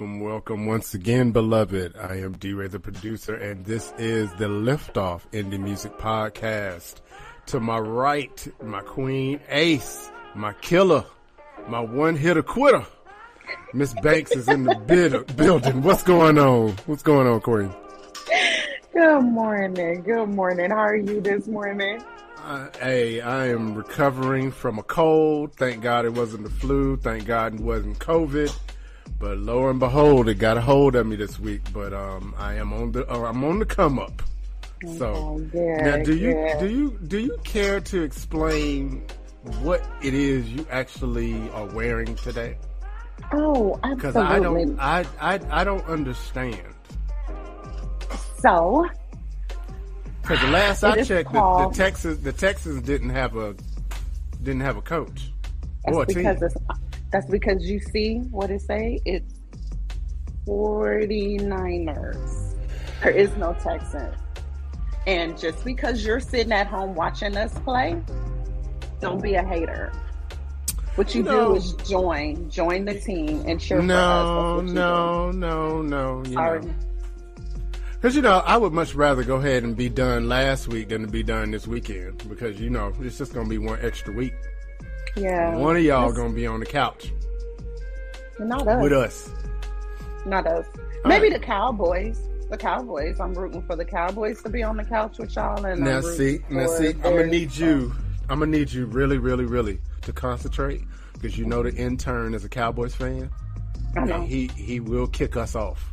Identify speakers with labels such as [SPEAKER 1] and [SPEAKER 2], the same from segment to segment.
[SPEAKER 1] welcome, welcome, once again, beloved. I am D'Ray, the producer, and this is the Liftoff Indie Music Podcast. To my right, my queen Ace, my killer, my one hitter quitter. Miss Banks is in the bid- building. What's going on? What's going on, Queen?
[SPEAKER 2] Good morning. Good morning. How are you this morning?
[SPEAKER 1] Uh, hey, I am recovering from a cold. Thank God it wasn't the flu. Thank God it wasn't COVID. But lo and behold, it got a hold of me this week. But um, I am on the uh, I'm on the come up. So
[SPEAKER 2] Oh, good,
[SPEAKER 1] now, do you
[SPEAKER 2] good.
[SPEAKER 1] do you do you care to explain what it is you actually are wearing today?
[SPEAKER 2] Oh, absolutely. Because.
[SPEAKER 1] I don't I, I I don't understand.
[SPEAKER 2] So,
[SPEAKER 1] Because the last I checked, the, the Texas the Texans didn't have a didn't have a coach or a team.
[SPEAKER 2] it's, that's because you see what it say. It's 49ers. There is no Texans. And just because you're sitting at home watching us play, don't be a hater. What you
[SPEAKER 1] No.
[SPEAKER 2] do is join, join the team and cheer for us.
[SPEAKER 1] No, no, no, no.
[SPEAKER 2] do.
[SPEAKER 1] You
[SPEAKER 2] Or-
[SPEAKER 1] know. Because, you know, I would much rather go ahead and be done last week than to be done this weekend. Because, you know, it's just going to be one extra week.
[SPEAKER 2] Yeah.
[SPEAKER 1] One of y'all to be on the couch
[SPEAKER 2] Not us.
[SPEAKER 1] with us.
[SPEAKER 2] Not us.
[SPEAKER 1] All
[SPEAKER 2] Maybe
[SPEAKER 1] right.
[SPEAKER 2] the Cowboys. The Cowboys. I'm rooting for the Cowboys to be on the couch with y'all. And
[SPEAKER 1] Now,
[SPEAKER 2] I'm
[SPEAKER 1] see, now, see, I'm to need you, I'm to need you really, really, really to concentrate. Because you know the intern is a Cowboys fan.
[SPEAKER 2] I know.
[SPEAKER 1] And he, he will kick us off.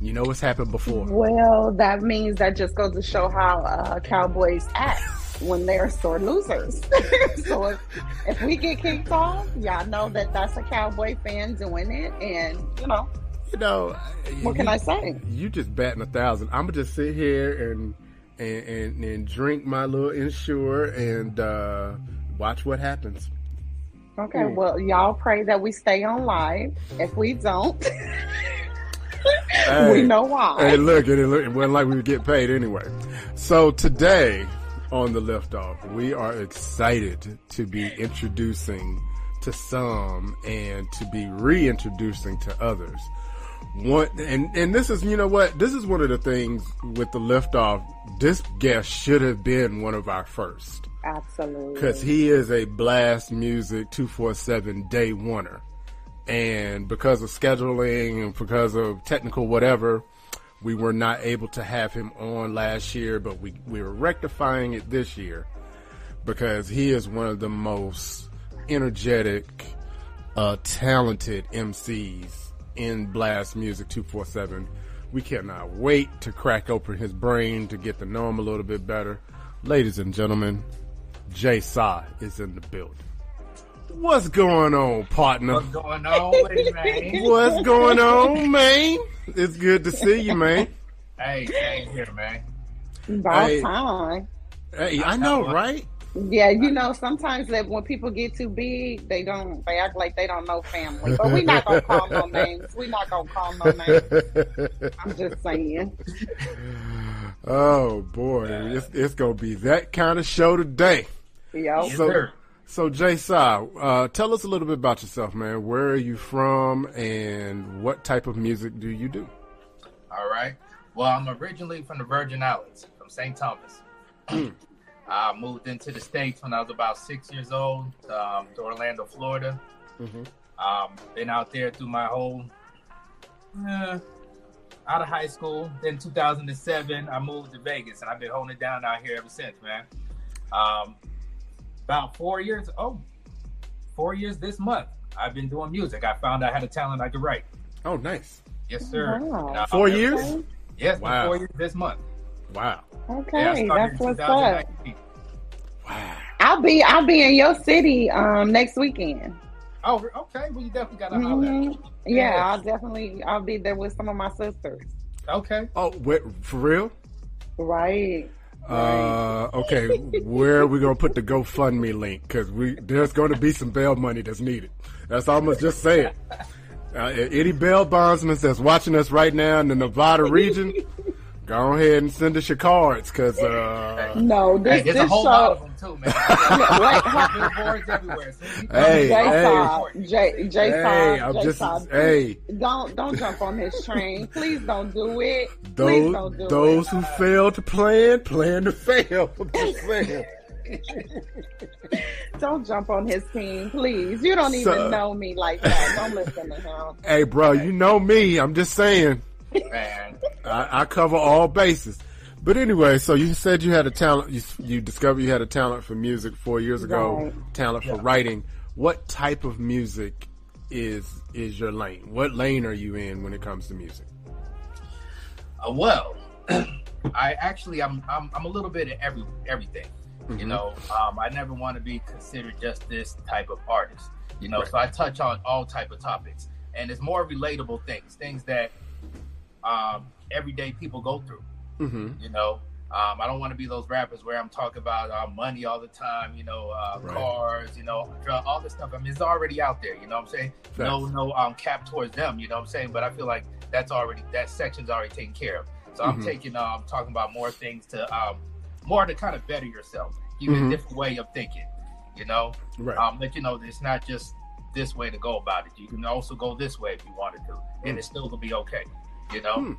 [SPEAKER 1] You know what's happened before.
[SPEAKER 2] Well, that means that just goes to show how uh, Cowboys act when they're sore losers. so if, if we get kicked off, y'all know that that's a Cowboy fan doing it, and you know
[SPEAKER 1] You know,
[SPEAKER 2] what can
[SPEAKER 1] you-
[SPEAKER 2] I say?
[SPEAKER 1] you just batting a thousand. I'm gonna just sit here and and and, and drink my little Ensure and uh, watch what happens.
[SPEAKER 2] Okay, well, y'all pray that we stay on live. If we don't,
[SPEAKER 1] Hey.
[SPEAKER 2] we know why.
[SPEAKER 1] Hey, look, it, look, it wasn't like we would get paid anyway. So today on the liftoff, we are excited to be introducing to some and to be reintroducing to others. One and and this is you know what this is one of the things with the liftoff. This guest should have been one of our first.
[SPEAKER 2] Absolutely.
[SPEAKER 1] because he is a blast music 247 day oneer and because of scheduling and because of technical whatever we were not able to have him on last year but we, we were rectifying it this year because he is one of the most energetic uh, talented mcs in blast music 247 we cannot wait to crack open his brain to get to know him a little bit better ladies and gentlemen Jaysa is in the building. What's going on, partner?
[SPEAKER 3] What's going on man?
[SPEAKER 1] What's going on, man? It's good to see you, man.
[SPEAKER 3] Hey, same here, man.
[SPEAKER 2] About
[SPEAKER 1] Hey.
[SPEAKER 2] time.
[SPEAKER 1] Hey, I know, right?
[SPEAKER 2] Yeah, you know, sometimes that when people get too big, they don't. They act like they don't know family. But we're not gonna call no names. We're not gonna call no names. I'm just saying.
[SPEAKER 1] oh boy, it's, it's gonna be that kind of show today.
[SPEAKER 2] Yo,
[SPEAKER 3] Yes,
[SPEAKER 1] So-
[SPEAKER 3] sir.
[SPEAKER 1] So, Jaysa, uh, tell us a little bit about yourself, man. Where are you from, and what type of music do you do?
[SPEAKER 3] All right. Well, I'm originally from the Virgin Islands, from St. Thomas. I moved into the States when I was about six years old um, to Orlando, Florida.
[SPEAKER 1] Mhm.
[SPEAKER 3] Um, been out there through my whole, uh, out of high school. Then 2007, I moved to Vegas, and I've been holding it down out here ever since, man. Um, about four years, oh, four years this month, I've been doing music. I found I had a talent I could write.
[SPEAKER 1] Oh, nice.
[SPEAKER 3] Yes, sir.
[SPEAKER 2] Wow.
[SPEAKER 3] I-
[SPEAKER 1] Four years?
[SPEAKER 3] Yes,
[SPEAKER 1] Wow.
[SPEAKER 3] four years this month.
[SPEAKER 1] Wow.
[SPEAKER 2] okay,
[SPEAKER 3] Yeah,
[SPEAKER 2] that's what's up.
[SPEAKER 1] Wow.
[SPEAKER 2] I'll be I'll be in your city um next weekend.
[SPEAKER 3] Oh, okay. Well, you definitely got to holler at
[SPEAKER 2] Mhm.
[SPEAKER 3] me.
[SPEAKER 2] Yeah,
[SPEAKER 3] Yes.
[SPEAKER 2] I'll definitely I'll be there with some of my sisters.
[SPEAKER 3] Okay.
[SPEAKER 1] Oh, wait, for real?
[SPEAKER 2] Right.
[SPEAKER 1] Uh, okay, where are we gonna put the GoFundMe link? Because we there's going to be some bail money that's needed. That's almost just say it. Uh, any bail bondsmen that's watching us right now in the Nevada region, go ahead and send us your cards. Because uh,
[SPEAKER 2] No,
[SPEAKER 3] Hey,
[SPEAKER 2] this
[SPEAKER 3] there's a
[SPEAKER 2] this
[SPEAKER 3] whole lot of
[SPEAKER 2] show
[SPEAKER 3] them too, man.
[SPEAKER 2] What?
[SPEAKER 3] Billboards everywhere. So
[SPEAKER 1] Hey, hey.
[SPEAKER 2] Saw, J J
[SPEAKER 1] Hey, I'm
[SPEAKER 2] J
[SPEAKER 1] just
[SPEAKER 2] Saw.
[SPEAKER 1] hey.
[SPEAKER 2] Don't don't jump on his train. Please don't do it. Please
[SPEAKER 1] Those
[SPEAKER 2] don't do
[SPEAKER 1] those
[SPEAKER 2] it.
[SPEAKER 1] who fail to plan, plan to fail. I'm.
[SPEAKER 2] Don't jump on his team, please. You don't even
[SPEAKER 1] So-
[SPEAKER 2] know me like that. Don't listen to him.
[SPEAKER 1] Hey, bro, you know me. I'm just saying.
[SPEAKER 3] man.
[SPEAKER 1] I, I cover all bases. But anyway, so you said you had a talent. You, you discovered you had a talent for music four years ago.
[SPEAKER 2] Right.
[SPEAKER 1] Talent for writing. What type of music is is your lane? What lane are you in when it comes to music?
[SPEAKER 3] Uh, well, I actually I'm, I'm I'm a little bit of every everything. You
[SPEAKER 1] Mhm.
[SPEAKER 3] know, um, I never want to be considered just this type of artist. You know,
[SPEAKER 1] Right.
[SPEAKER 3] so I touch on all type of topics, and it's more relatable things, things that um, everyday people go through.
[SPEAKER 1] Mm-hmm.
[SPEAKER 3] You know, um, I don't want to be those rappers where I'm talking about uh, money all the time. You know, uh,
[SPEAKER 1] Right.
[SPEAKER 3] cars. You know, all this stuff. I mean, it's already out there. You know what I'm saying? No,
[SPEAKER 1] Facts.
[SPEAKER 3] no um, cap towards them. You know what I'm saying? But I feel like that's already that section's already taken care of. So I'm
[SPEAKER 1] Mhm.
[SPEAKER 3] I'm talking about more things to um more to kind of better yourself, give you
[SPEAKER 1] Mhm.
[SPEAKER 3] a different way of thinking. You know,
[SPEAKER 1] Right.
[SPEAKER 3] um, let you know that it's not just this way to go about it. You can also go this way if you wanted to, and
[SPEAKER 1] Mm.
[SPEAKER 3] it's still gonna be okay. You know.
[SPEAKER 1] Hmm.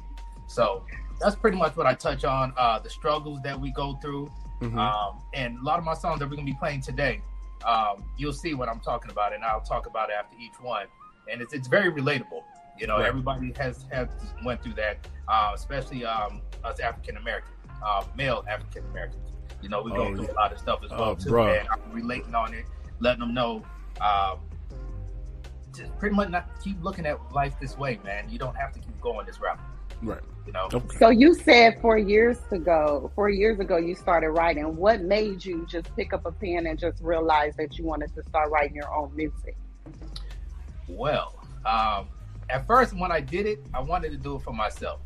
[SPEAKER 3] So that's pretty much what I touch on. Uh, the struggles that we go through,
[SPEAKER 1] Mhm.
[SPEAKER 3] um, and a lot of my songs that we're gonna be playing today. Um, you'll see what I'm talking about, and I'll talk about it after each one. And it's it's very relatable. You know,
[SPEAKER 1] Right.
[SPEAKER 3] everybody has has went through that, uh, especially um, us African American, uh, male African Americans. You know, we go
[SPEAKER 1] Oh,
[SPEAKER 3] through
[SPEAKER 1] yeah.
[SPEAKER 3] a lot of stuff as well
[SPEAKER 1] Oh,
[SPEAKER 3] too.
[SPEAKER 1] bruh.
[SPEAKER 3] And I'm relating on it, letting them know. Um, just pretty much not keep looking at life this way, man. You don't have to keep going this route.
[SPEAKER 1] right.
[SPEAKER 3] You know.
[SPEAKER 1] Okay.
[SPEAKER 2] So you said four years ago, four years ago, you started writing. What made you just pick up a pen and just realize that you wanted to start writing your own music?
[SPEAKER 3] Well, um, at first when I did it, I wanted to do it for myself.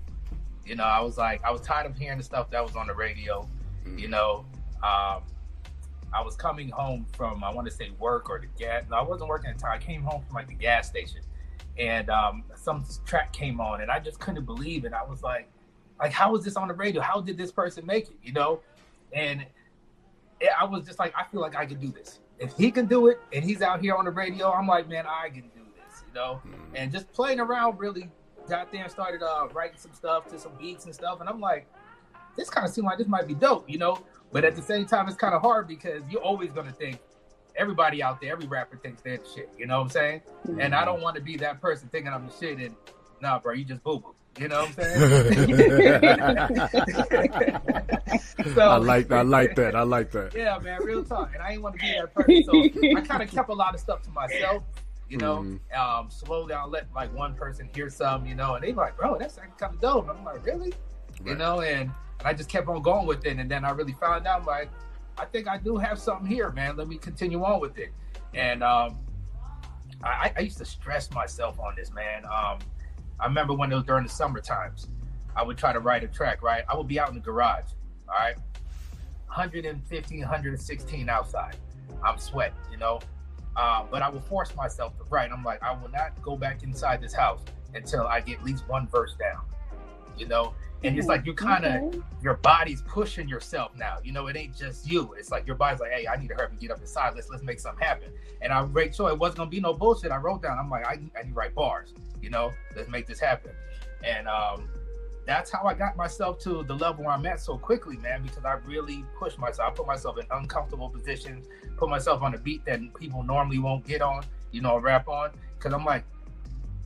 [SPEAKER 3] You know, I was like, I was tired of hearing the stuff that was on the radio. You know, um, I was coming home from, I want to say work or the gas. No, I wasn't working at the time. I came home from like the gas station, and um, some track came on, and I just couldn't believe it. I was like, like, how was this on the radio? How did this person make it? You know, and it, I was just like, I feel like I could do this. If he can do it, and he's out here on the radio, I'm like, man, I can do this. You know, and just playing around really got there and started uh, writing some stuff to some beats and stuff. And I'm like, this kind of seemed like this might be dope, you know? But at the same time, it's kind of hard because you're always going to think everybody out there, every rapper thinks they're the shit. You know what I'm saying? And I don't want to be that person thinking I'm the shit and nah, bro, you just boo boo. You know what I'm saying? so,
[SPEAKER 1] I like I like that. I like that.
[SPEAKER 3] yeah, man, real talk. And I ain't want to be that person. So I kind of kept a lot of stuff to myself, you know.
[SPEAKER 1] Mhm.
[SPEAKER 3] Um, slowly I'll let like one person hear some, you know, and they like, bro, that's like kind of dope. And I'm like, really? You know, and, and I just kept on going with it. And then I really found out like, I think I do have something here, man. Let me continue on with it. And um, I, I used to stress myself on this, man. Um, I remember when it was during the summer times, I would try to write a track, right? I would be out in the garage, all right? 115, 116 outside. I'm sweating, you know? Uh, but I would force myself to write. I'm like, I will not go back inside this house until I get at least one verse down, you know? And it's like you kind of,
[SPEAKER 2] Okay.
[SPEAKER 3] your body's pushing yourself now. You know, it ain't just you. It's like your body's like, hey, I need to hurry up and get up inside. Let's let's make something happen. And I made sure it wasn't gonna be no bullshit. I wrote down. I'm like, I, I need to write bars. You know, let's make this happen. And um, that's how I got myself to the level where I'm at so quickly, man. Because I really pushed myself. I put myself in uncomfortable positions. Put myself on a beat that people normally won't get on. You know, rap on. Because I'm like,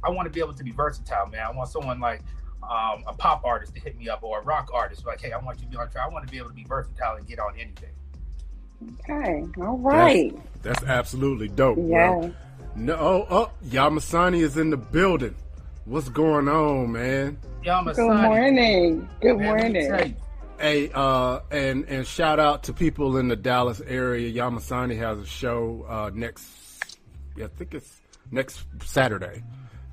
[SPEAKER 3] I want to be able to be versatile, man. I want someone like um, a pop artist to hit me up or a rock artist like, hey, I want you to be on track. I want to be able to be versatile and get on anything.
[SPEAKER 2] Okay. All right.
[SPEAKER 1] That's absolutely dope, bro.
[SPEAKER 2] Yeah.
[SPEAKER 1] No, oh, oh, Yamasani is in the building. What's going on, man?
[SPEAKER 3] Yama
[SPEAKER 2] Good morning. Good
[SPEAKER 3] Man, let me
[SPEAKER 2] morning.
[SPEAKER 1] Hey, uh, and and shout out to people in the Dallas area. Yamasani has a show uh, next, I think it's next Saturday,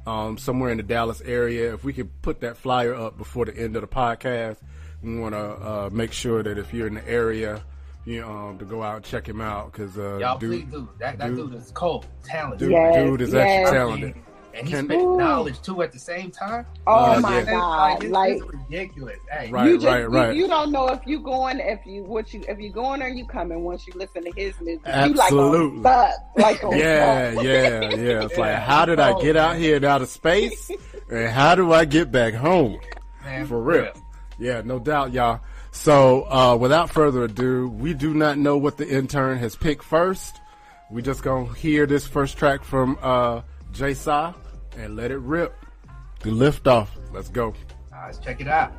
[SPEAKER 1] um, somewhere in the Dallas area. If we could put that flyer up before the end of the podcast, we want to uh, make sure that if you're in the area, you know, um, to go out and check him out because uh,
[SPEAKER 3] Y'all
[SPEAKER 1] dude,
[SPEAKER 3] please do. That, that
[SPEAKER 1] dude-
[SPEAKER 3] dude is cold, talented.
[SPEAKER 1] dude,
[SPEAKER 2] Yes,
[SPEAKER 1] dude is
[SPEAKER 2] yes.
[SPEAKER 1] actually talented.
[SPEAKER 4] And he
[SPEAKER 1] Can-
[SPEAKER 4] spit
[SPEAKER 2] Ooh.
[SPEAKER 4] knowledge too at the same time.
[SPEAKER 2] Oh
[SPEAKER 1] Uh,
[SPEAKER 2] my
[SPEAKER 1] yeah.
[SPEAKER 2] god!
[SPEAKER 4] it's,
[SPEAKER 2] Like
[SPEAKER 4] it's ridiculous. Hey,
[SPEAKER 1] Right,
[SPEAKER 2] you just
[SPEAKER 1] right,
[SPEAKER 2] you-
[SPEAKER 1] right.
[SPEAKER 2] You, don't know if you going if you what you if you going or you coming once you listen to his music.
[SPEAKER 1] Absolutely.
[SPEAKER 2] You like on fuck, like on
[SPEAKER 1] Yeah,
[SPEAKER 2] fuck.
[SPEAKER 1] yeah, yeah. It's like, how did I get out here and out of space? And how do I get back home?
[SPEAKER 4] man,
[SPEAKER 1] For real. Yeah, no doubt, y'all. So, uh, without further ado, we do not know what the intern has picked first. We just gonna hear this first track from uh, Jaysa and let it rip. The lift off. Let's go.
[SPEAKER 4] Uh, let's check it out.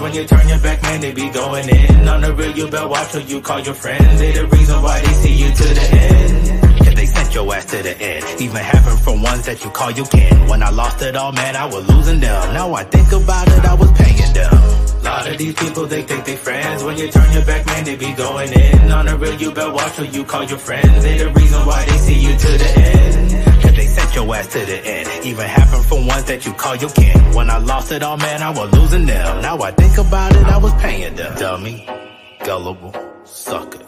[SPEAKER 3] When you turn your back, man, they be going in. On the real, you better watch who you call your friends. They the reason why they see you to the end. And they sent your ass to the end. Even happened from ones that you call your kin. When I lost it all, man, I was losing them. Now I think about it, I was paying them. Lot of these people, they think they friends. When you turn your back, man, they be going in. On the real, you better watch who you call your friends. They the reason why they see you to the end. Your ass to the end. Even happened from ones that you call your kin. When I lost it all, man, I was losing them. Now I think about it, I was paying them. Dummy, gullible, sucker.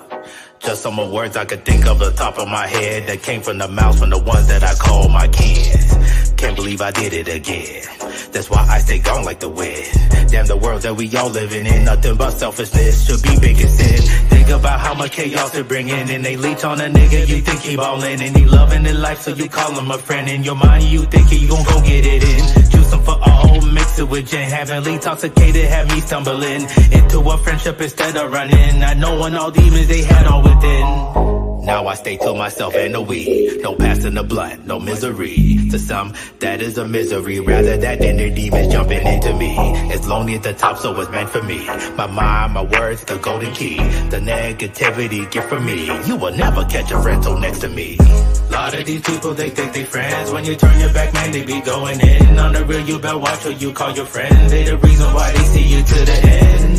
[SPEAKER 3] Just some of words I could think of the top of my head that came from the mouths from the ones that I call my kin. Can't believe I did it again. That's why I stay gone like the wind. Damn the world that we all living in, nothing but selfishness should be big as sin. Think about how much chaos they bring in, and they leech on a nigga. You think he ballin' and he loving in life, so you call him a friend. In your mind, you think he gon' go get it in. Juice for all, mix it with gin. Heavenly intoxicated, had me stumbling into a friendship instead of running. Not knowing all demons they had all within. Now I stay to myself and the weed. No passing the blunt, no misery. To some, that is a misery. Rather that than their demons jumping into me. It's lonely at the top, so it's meant for me. My mind, my words, the golden key. The negativity get from me. You will never catch a rental next to me. Lot of these people, they think they friends. When you turn your back, man, they be going in. On the real, you better watch who you call your friends. They the reason why they see you to the end.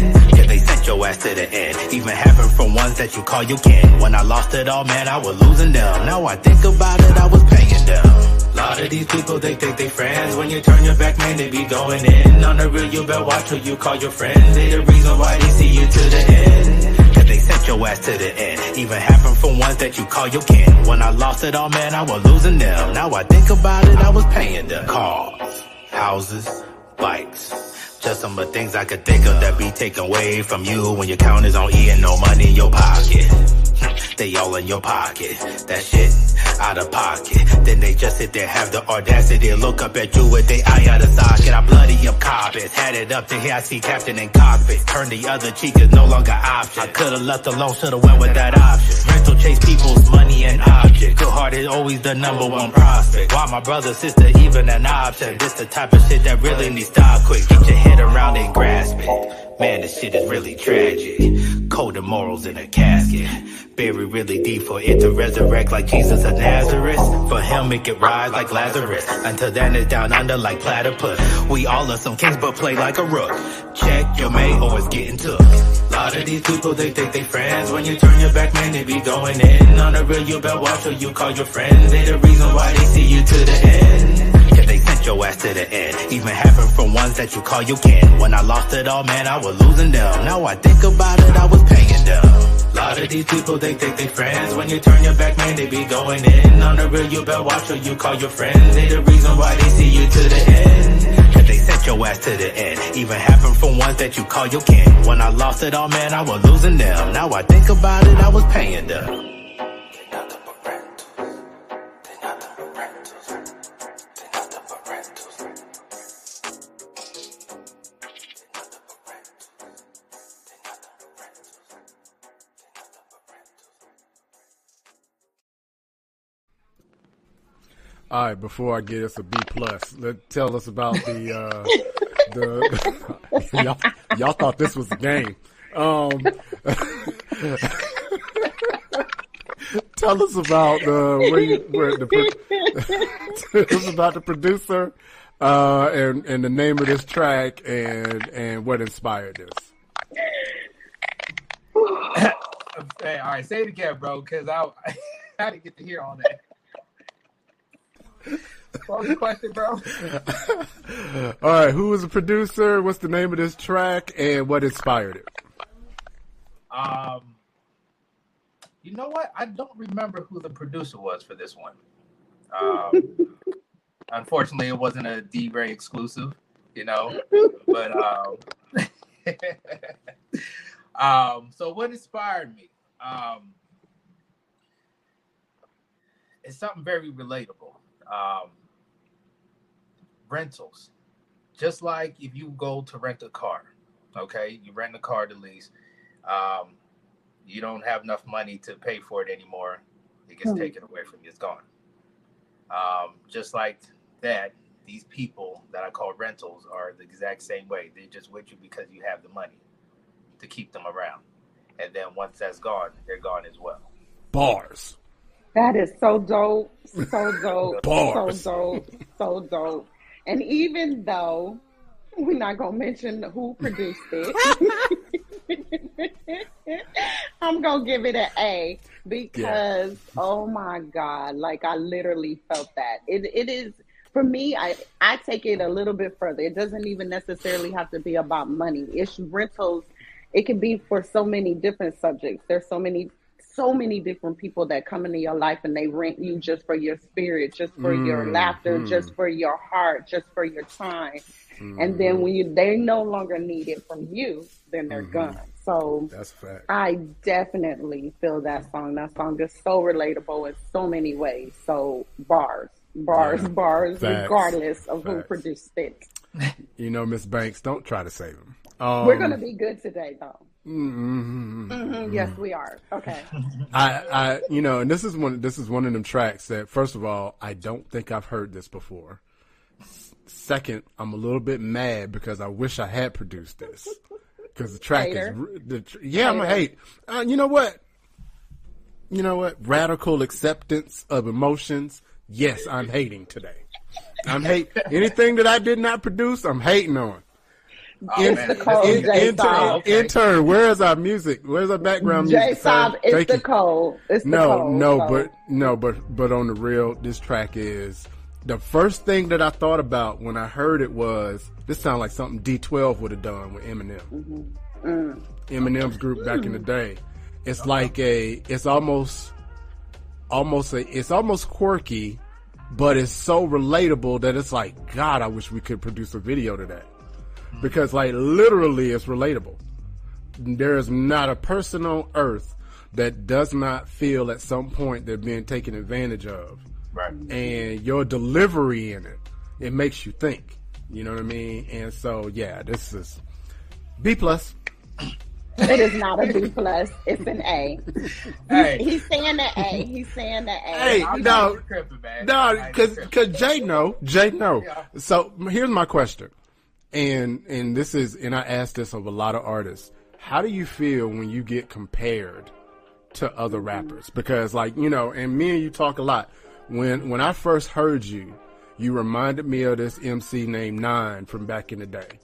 [SPEAKER 3] Sent your ass to the end. Even happened from ones that you call your kin. When I lost it all, man, I was losing them. Now I think about it, I was paying them. Lot of these people, they think they friends. When you turn your back, man, they be going in. On the real, you better watch who you call your friends. They the reason why they see you to the end. Yeah, they sent your ass to the end. Even happened from ones that you call your kin. When I lost it all, man, I was losing them. Now I think about it, I was paying them. Cars, houses, bikes. Just some of the things I could think of that be taken away from you when your count is on E and no money in your pocket. They all in your pocket. That shit out of pocket. Then they just sit there, have the audacity to look up at you with their eye out of socket. I bloody up carpets. Had it up to here, I see captain in cockpit. Turn the other cheek is no longer option. I could've left alone, should've went with that option. Rental chase people's money and objects. Good heart is always the number one prospect. Why my brother, sister, even an option? This the type of shit that really needs to stop quick. Get your head around and grasp it. Man, this shit is really tragic. Cold morals in a casket. Buried really deep for it to resurrect like Jesus of Nazareth. For him, make it could rise like Lazarus. Until then, it's down under like platypus. We all are some kings, but play like a rook. Check your mate or it's getting took. Lot of these people, they think they friends. When you turn your back, man, they be going in. On the real, you better watch who you call your friends. They the reason why they see you to the end. Your ass to the end. Even happened from ones that you call your kin. When I lost it all, man, I was losing them. Now I think about it, I was paying them. Lot of these people, they think they friends. When you turn your back, man, they be going in. On the real, you better watch who you call your friends. They the reason why they see you to the end. Yeah, they sent your ass to the end. Even happened from ones that you call your kin. When I lost it all, man, I was losing them. Now I think about it, I was paying them.
[SPEAKER 1] All right, before I get us a B plus, let tell us about the uh, the y'all, y'all thought this was a game. Um, Tell us about uh, where you where the pro- tell us about the producer uh, and and the name of this track and and what inspired this.
[SPEAKER 3] Hey, all right, say it again, bro, because I, I didn't get to hear all that. What was question, bro?
[SPEAKER 1] All right, who was the producer? What's the name of this track and what inspired it?
[SPEAKER 3] Um, you know what? I don't remember who the producer was for this one. Um, unfortunately, it wasn't a D'Ray exclusive, you know. But um, um, so what inspired me? Um, it's something very relatable. Um, rentals, just like if you go to rent a car, okay, you rent a car to lease. Um, you don't have enough money to pay for it anymore. It gets
[SPEAKER 2] Hmm.
[SPEAKER 3] taken away from you. It's gone. Um, just like that, these people that I call rentals are the exact same way. They're just with you because you have the money to keep them around. And then once that's gone, they're gone as well.
[SPEAKER 1] Bars.
[SPEAKER 2] That is so dope, so dope,
[SPEAKER 1] Bars.
[SPEAKER 2] so dope, so dope. And even though we're not gonna mention who produced it, I'm gonna give it an A because oh my god, like I literally felt that. It it is for me. I I take it a little bit further. It doesn't even necessarily have to be about money. It's rentals. It can be for so many different subjects. There's so many so many different people that come into your life and they rent you just for your spirit, just for your
[SPEAKER 1] Mm,
[SPEAKER 2] laughter,
[SPEAKER 1] mm.
[SPEAKER 2] just for your heart, just for your time. And then when you they no longer need it from you, then they're
[SPEAKER 1] Mhm.
[SPEAKER 2] gone. So
[SPEAKER 1] That's fact.
[SPEAKER 2] I definitely feel that song. That song is so relatable in so many ways. So bars, bars,
[SPEAKER 1] Yeah.
[SPEAKER 2] bars,
[SPEAKER 1] Facts.
[SPEAKER 2] regardless of who produced it.
[SPEAKER 1] You know, Miss Banks, don't try to save him. Um,
[SPEAKER 2] We're gonna be good today, though.
[SPEAKER 1] Mm, mm, mm,
[SPEAKER 2] hmm Yes, we are. Okay.
[SPEAKER 1] I, I, you know, and this is one. This is one of them tracks that, first of all, I don't think I've heard this before. S- Second, I'm a little bit mad because I wish I had produced this because the track
[SPEAKER 2] Hater.
[SPEAKER 1] is, the, yeah, I'm a hate. Uh, you know what? You know what? Radical acceptance of emotions. Yes, I'm hating today. I'm hate anything that I did not produce. I'm hating on.
[SPEAKER 3] Oh,
[SPEAKER 2] It's the code,
[SPEAKER 1] In-
[SPEAKER 2] J
[SPEAKER 1] intern,
[SPEAKER 2] Sob.
[SPEAKER 3] Okay.
[SPEAKER 1] intern, where is our music? Where's our background
[SPEAKER 2] J
[SPEAKER 1] music? sir?
[SPEAKER 2] Sob, it's
[SPEAKER 1] Thank
[SPEAKER 2] the
[SPEAKER 1] you.
[SPEAKER 2] code. It's the
[SPEAKER 1] No,
[SPEAKER 2] code.
[SPEAKER 1] no,
[SPEAKER 2] so-
[SPEAKER 1] but no, but but on the real, this track is the first thing that I thought about when I heard it was this sounded like something D12 would have done with Eminem.
[SPEAKER 2] Mm.
[SPEAKER 1] Eminem's group back in the day. It's like a, it's almost, almost a, it's almost quirky, but it's so relatable that it's like, God, I wish we could produce a video to that. Because like literally it's relatable. There is not a person on earth that does not feel at some point they're being taken advantage of.
[SPEAKER 3] Right.
[SPEAKER 1] And your delivery in it, it makes you think. You know what I mean? And so yeah, this is B plus.
[SPEAKER 2] It is not a B plus. It's an A.
[SPEAKER 3] Hey,
[SPEAKER 2] He's saying the A. He's saying the A.
[SPEAKER 1] Hey,
[SPEAKER 3] I'm
[SPEAKER 1] no,
[SPEAKER 3] tripping.
[SPEAKER 1] No, because because Jay know, Jay know.
[SPEAKER 3] Yeah.
[SPEAKER 1] So here's my question, and and this is, and I ask this of a lot of artists. How do you feel when you get compared to other rappers? Because like you know, and me and you talk a lot. When when I first heard you, you reminded me of this MC named Nine from back in the day.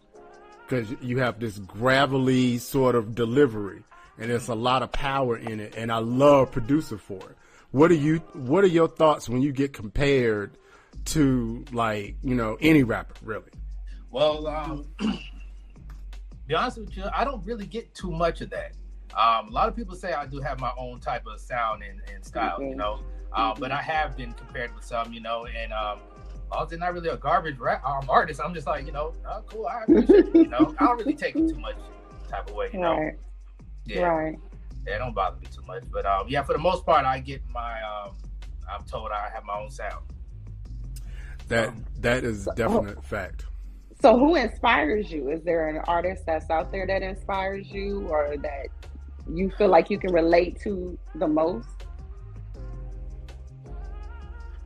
[SPEAKER 1] Because you have this gravelly sort of delivery, and there's a lot of power in it, and I love producer for it. What are you? What are your thoughts when you get compared to like you know any rapper really?
[SPEAKER 3] Well, um, be honest with you, I don't really get too much of that. Um, a lot of people say I do have my own type of sound and, and style, you
[SPEAKER 2] Mhm.
[SPEAKER 3] know, uh, but I have been compared with some, you know, and um, I was not really a garbage rap um, artist. I'm just like, you know, oh, cool, I appreciate it, you know. I don't really take it too much type of way, you know.
[SPEAKER 2] Right.
[SPEAKER 3] Yeah,
[SPEAKER 2] Right.
[SPEAKER 3] yeah, it don't bother me too much. But um, yeah, for the most part, I get my, um, I'm told I have my own sound.
[SPEAKER 1] That that is definite fact.
[SPEAKER 2] So, who inspires you? Is there an artist that's out there that inspires you, or that you feel like you can relate to the most?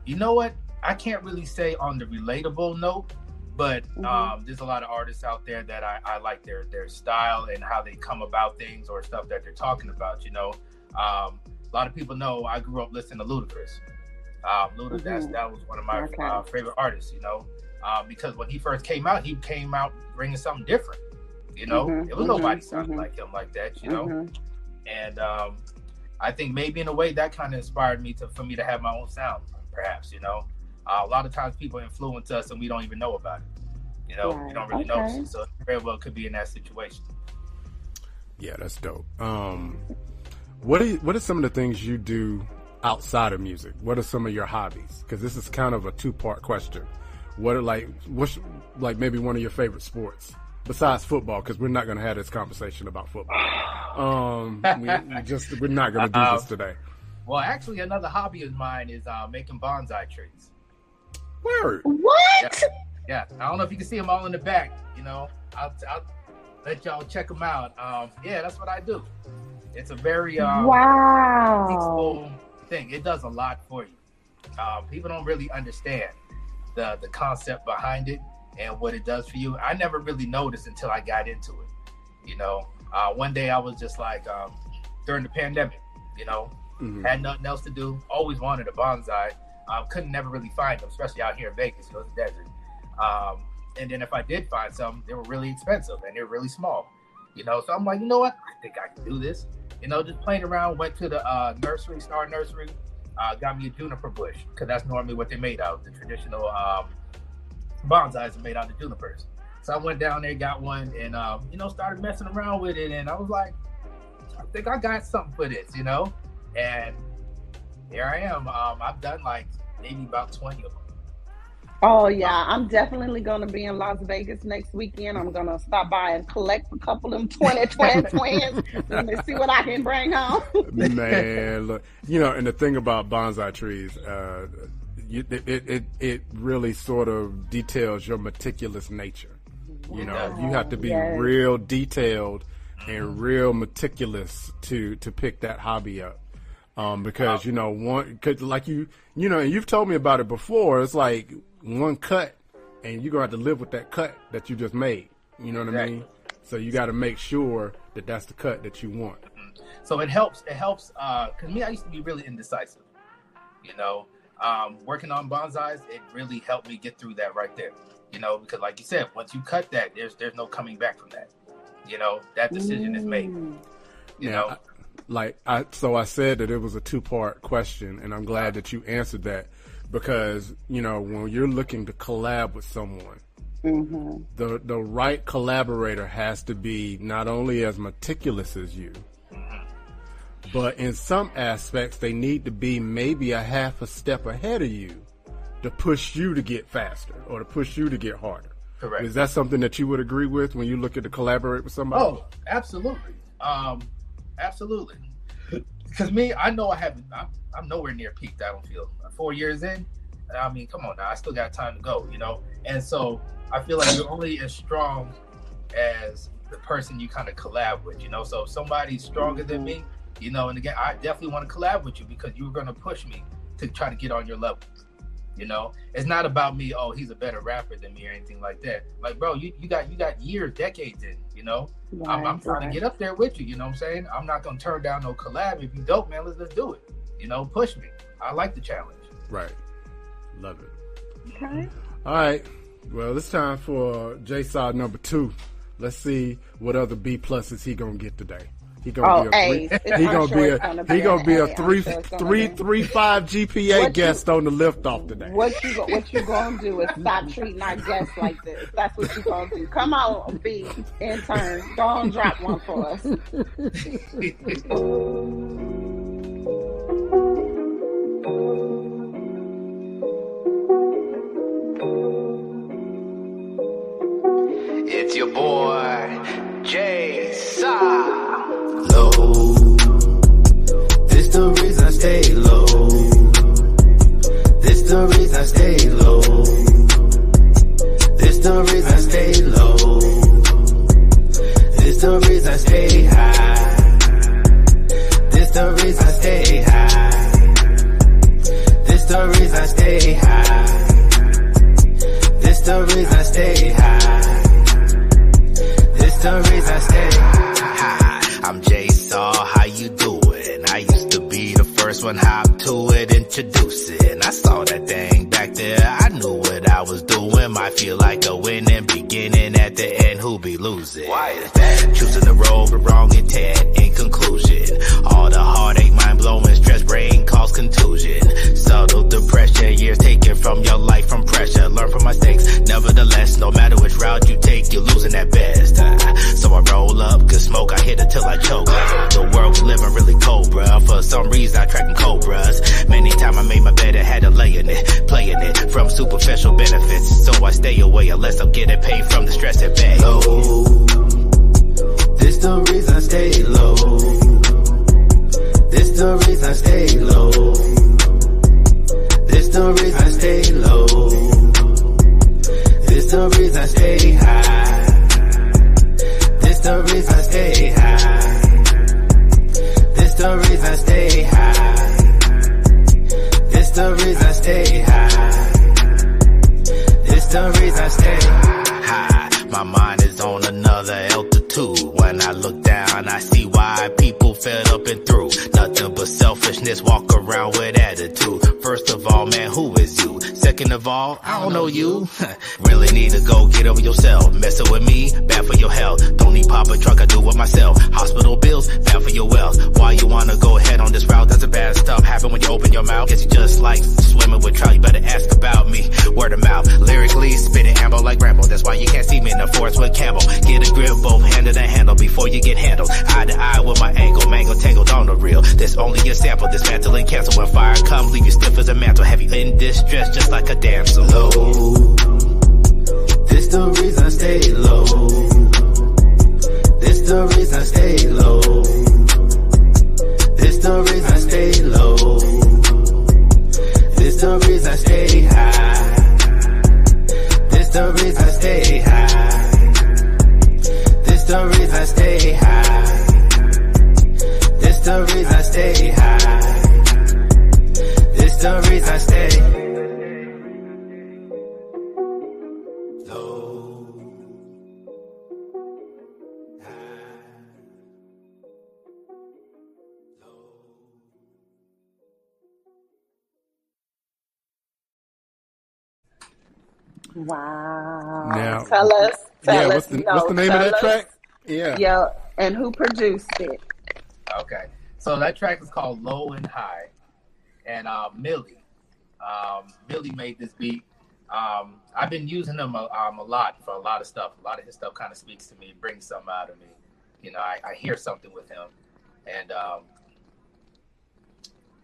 [SPEAKER 3] You know what? I can't really say on the relatable note, but
[SPEAKER 2] Mhm.
[SPEAKER 3] um, there's a lot of artists out there that I, I like their their style and how they come about things or stuff that they're talking about. You know, um, a lot of people know I grew up listening to Ludacris. Um, Luda, that's
[SPEAKER 2] Mhm.
[SPEAKER 3] that was one of my
[SPEAKER 2] Okay.
[SPEAKER 3] uh, favorite artists. You know, um, because when he first came out, he came out bringing something different. You know,
[SPEAKER 2] Mhm,
[SPEAKER 3] it was
[SPEAKER 2] mhm,
[SPEAKER 3] nobody sounding
[SPEAKER 2] mhm.
[SPEAKER 3] like him like that. You know,
[SPEAKER 2] Mhm.
[SPEAKER 3] and um, I think maybe in a way that kind of inspired me to for me to have my own sound. Perhaps you know, uh, a lot of times people influence us and we don't even know about it. You know, we don't really
[SPEAKER 2] okay.
[SPEAKER 3] notice it. So very well could be in that situation.
[SPEAKER 1] Yeah, that's dope. Um, what are what are some of the things you do outside of music? What are some of your hobbies? Because this is kind of a two part question. What are like what's like maybe one of your favorite sports besides football? Because we're not going to have this conversation about football. Um, we, we just we're not going to do
[SPEAKER 3] Uh-oh.
[SPEAKER 1] this today.
[SPEAKER 3] Well, actually, another hobby of mine is uh, making bonsai trees.
[SPEAKER 1] Word.
[SPEAKER 2] What?
[SPEAKER 3] Yeah, I don't know if you can see them all in the back. You know, I'll, I'll let y'all check them out. Um, yeah, that's what I do. It's a very um,
[SPEAKER 2] wow.
[SPEAKER 3] thing. It does a lot for you. Um, people don't really understand the the concept behind it and what it does for you. I never really noticed until I got into it. You know, uh, one day I was just like um, during the pandemic. You know,
[SPEAKER 1] Mhm.
[SPEAKER 3] had nothing else to do. Always wanted a bonsai. Um, couldn't never really find them, especially out here in Vegas. You know, a desert. Um, and then if I did find some, they were really expensive and they're really small. You know, so I'm like, you know what? I think I can do this. You know, just playing around. Went to the uh, nursery, Star Nursery. Uh, got me a juniper bush because that's normally what they made out. The traditional um, bonsais are made out of junipers. So I went down there, got one, and um, you know, started messing around with it. And I was like, I think I got something for this, you know. And here I am. Um, I've done like maybe about twenty of them.
[SPEAKER 2] Oh yeah, I'm definitely gonna be in Las Vegas next weekend. I'm gonna stop by and collect a couple of them 20 twin twins. Let me see what I can bring home.
[SPEAKER 1] Man, look, you know, and the thing about bonsai trees, uh, you, it, it it it really sort of details your meticulous nature. You know, you have to be
[SPEAKER 2] Yes.
[SPEAKER 1] real detailed and real meticulous to to pick that hobby up. Um, because you know, one, cause like you, you know, and you've told me about it before. It's like one cut, and you're gonna have to live with that cut that you just made. You know what I mean? So you got to make sure that that's the cut that you want.
[SPEAKER 3] So it helps. It helps. Uh, cause me, I used to be really indecisive. You know, um, working on bonsais, it really helped me get through that right there. You know, because like you said, once you cut that, there's there's no coming back from that. You know, that decision is made. You
[SPEAKER 1] Now,
[SPEAKER 3] know,
[SPEAKER 1] I- like I so I said that it was a two part question, and I'm glad that you answered that because you know when you're looking to collab with someone,
[SPEAKER 2] hmm
[SPEAKER 1] the the right collaborator has to be not only as meticulous as you, but in some aspects they need to be maybe a half a step ahead of you to push you to get faster or to push you to get harder.
[SPEAKER 3] correct.
[SPEAKER 1] Is that something that you would agree with when you look at to collaborate with somebody?
[SPEAKER 3] Oh, absolutely. Um, absolutely. Because me, I know I haven't. I'm, I'm nowhere near peaked. I don't feel uh, four years in. I mean, come on now. I still got time to go. You know, and so I feel like you're only as strong as the person you kind of collab with. You know, so if somebody's stronger than me, you know, and again, I definitely want to collab with you because you're going to push me to try to get on your level. You know, it's not about me. Oh, he's a better rapper than me or anything like that. Like, bro, you, you got you got years, decades in. You know, I'm, I'm trying to get up there with you. You know what I'm saying? I'm not gonna turn down no collab. If you dope, man, let's let's do it. You know, push me. I like the challenge.
[SPEAKER 1] Right. Love it.
[SPEAKER 2] Okay.
[SPEAKER 1] All right. Well, it's time for Jaysa number two. Let's see what other B pluses he gonna get today. He gonna
[SPEAKER 2] Oh,
[SPEAKER 1] be a three,
[SPEAKER 2] It's-
[SPEAKER 1] he
[SPEAKER 2] I'm
[SPEAKER 1] gonna
[SPEAKER 2] sure
[SPEAKER 1] be
[SPEAKER 2] it's
[SPEAKER 1] a
[SPEAKER 2] gonna be
[SPEAKER 1] he gonna
[SPEAKER 2] an
[SPEAKER 1] be
[SPEAKER 2] A.
[SPEAKER 1] a
[SPEAKER 2] I'm
[SPEAKER 1] three
[SPEAKER 2] sure it's gonna
[SPEAKER 1] three
[SPEAKER 2] be.
[SPEAKER 1] three five GPA
[SPEAKER 2] What you-
[SPEAKER 1] guest on the lift off today.
[SPEAKER 2] What you what you gonna do is stop treating our guests like this. That's what you gonna do. Come on, B intern. Go on, drop one for us.
[SPEAKER 5] It's your boy, Jaysa. Low. This the reason I stay low. This the reason I stay low. This the reason I stay low. This the reason I stay high. This the reason I stay high. This the reason I stay high. This the reason I stay high. This the reason I stay high. I'm Jaysa, how you doing? I used to be the
[SPEAKER 3] first one hop to it, introduce it. I saw that thing back there, I knew what I was doing. Might feel like a winning beginning at the end, who be losing? Why is that? Choosing the road, but wrong intent. In conclusion, all the heartache, mind blowing, stress, brain cause contusion. Subtle depression, years taken from your life from pressure. Learn from mistakes, nevertheless, no matter which route you take, you're losing at best. Uh, so I roll up, good smoke, I hit it till I choke. The world we living really cold, bruh. For some reason, I tracking cobras. Many times I made my bed in it, playing it from superficial benefits. So I stay away unless I'm getting paid from the stress and bag. Low. This the reason I stay low. This the reason I stay low. This the reason I stay low. This the reason I stay high. This the reason I stay high. This the reason I stay high. The reason I stay high. This the reason I stay high. My mind is on another altitude. When I look down, I see why people fed up and through. Nothing but selfishness, walk around with attitude. First of all, man, who is you? Second of all, I don't know you. really need to go get over yourself. Messing with me, bad for your health. Don't need pop a truck, I do it myself. Hospital bills, bad for your wealth. Why you wanna go ahead on this route? That's a bad stuff. Happen when you open your mouth. Guess you just like swimming with trout. You better ask about me. Word of mouth. Lyrically, spitting ammo like Rambo. That's why you can't see me in with Campbell. Get a grip, both hand handle before you get handled. Eye to eye with my tangled on the real. This only a sample, cancel. When fire comes, leave you stiff as a mantle. In distress, just like a damsel. Low. This the reason I stay low. This the reason I stay low. This the reason I stay low. This the reason I stay high. The reason I stay high. This the reason I stay high. This the reason I stay high. This the reason I stay
[SPEAKER 2] Wow.
[SPEAKER 1] Now-
[SPEAKER 2] tell us. Tell
[SPEAKER 1] yeah,
[SPEAKER 2] us.
[SPEAKER 1] what's the,
[SPEAKER 2] no,
[SPEAKER 1] what's the name of that
[SPEAKER 2] us.
[SPEAKER 1] track? Yeah.
[SPEAKER 2] Yeah, and who produced it?
[SPEAKER 6] Okay. So that track is called Low and High. And uh, Millie. Um, Millie made this beat. Um, I've been using him a, um, a lot for a lot of stuff. A lot of his stuff kind of speaks to me, brings something out of me. You know, I, I hear something with him. And um,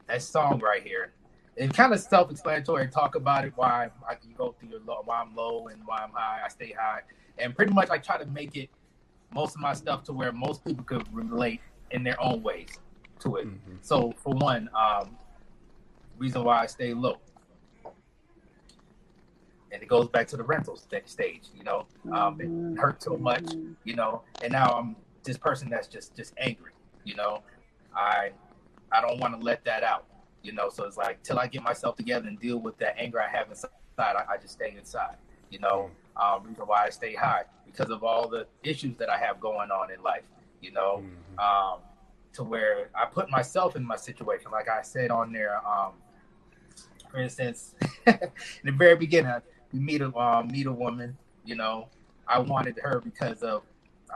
[SPEAKER 6] that song right here, it's kind of self-explanatory. Talk about it, why I can go through your low, why I'm low and why I'm high. I stay high, and pretty much I try to make it most of my stuff to where most people could relate in their own ways to it.
[SPEAKER 1] Mhm.
[SPEAKER 6] So for one, um, reason why I stay low, and it goes back to the rental st- stage. You know, um, it hurt so much.
[SPEAKER 2] Mhm.
[SPEAKER 6] You know, and now I'm this person that's just just angry. You know, I I don't want to let that out. You know, so it's like till I get myself together and deal with that anger I have inside, I, I just stay inside. You know, um, reason why I stay high because of all the issues that I have going on in life. You know,
[SPEAKER 1] Mhm.
[SPEAKER 6] um, to where I put myself in my situation, like I said on there. Um, for instance, in the very beginning, we meet a um, meet a woman. You know, I wanted her because of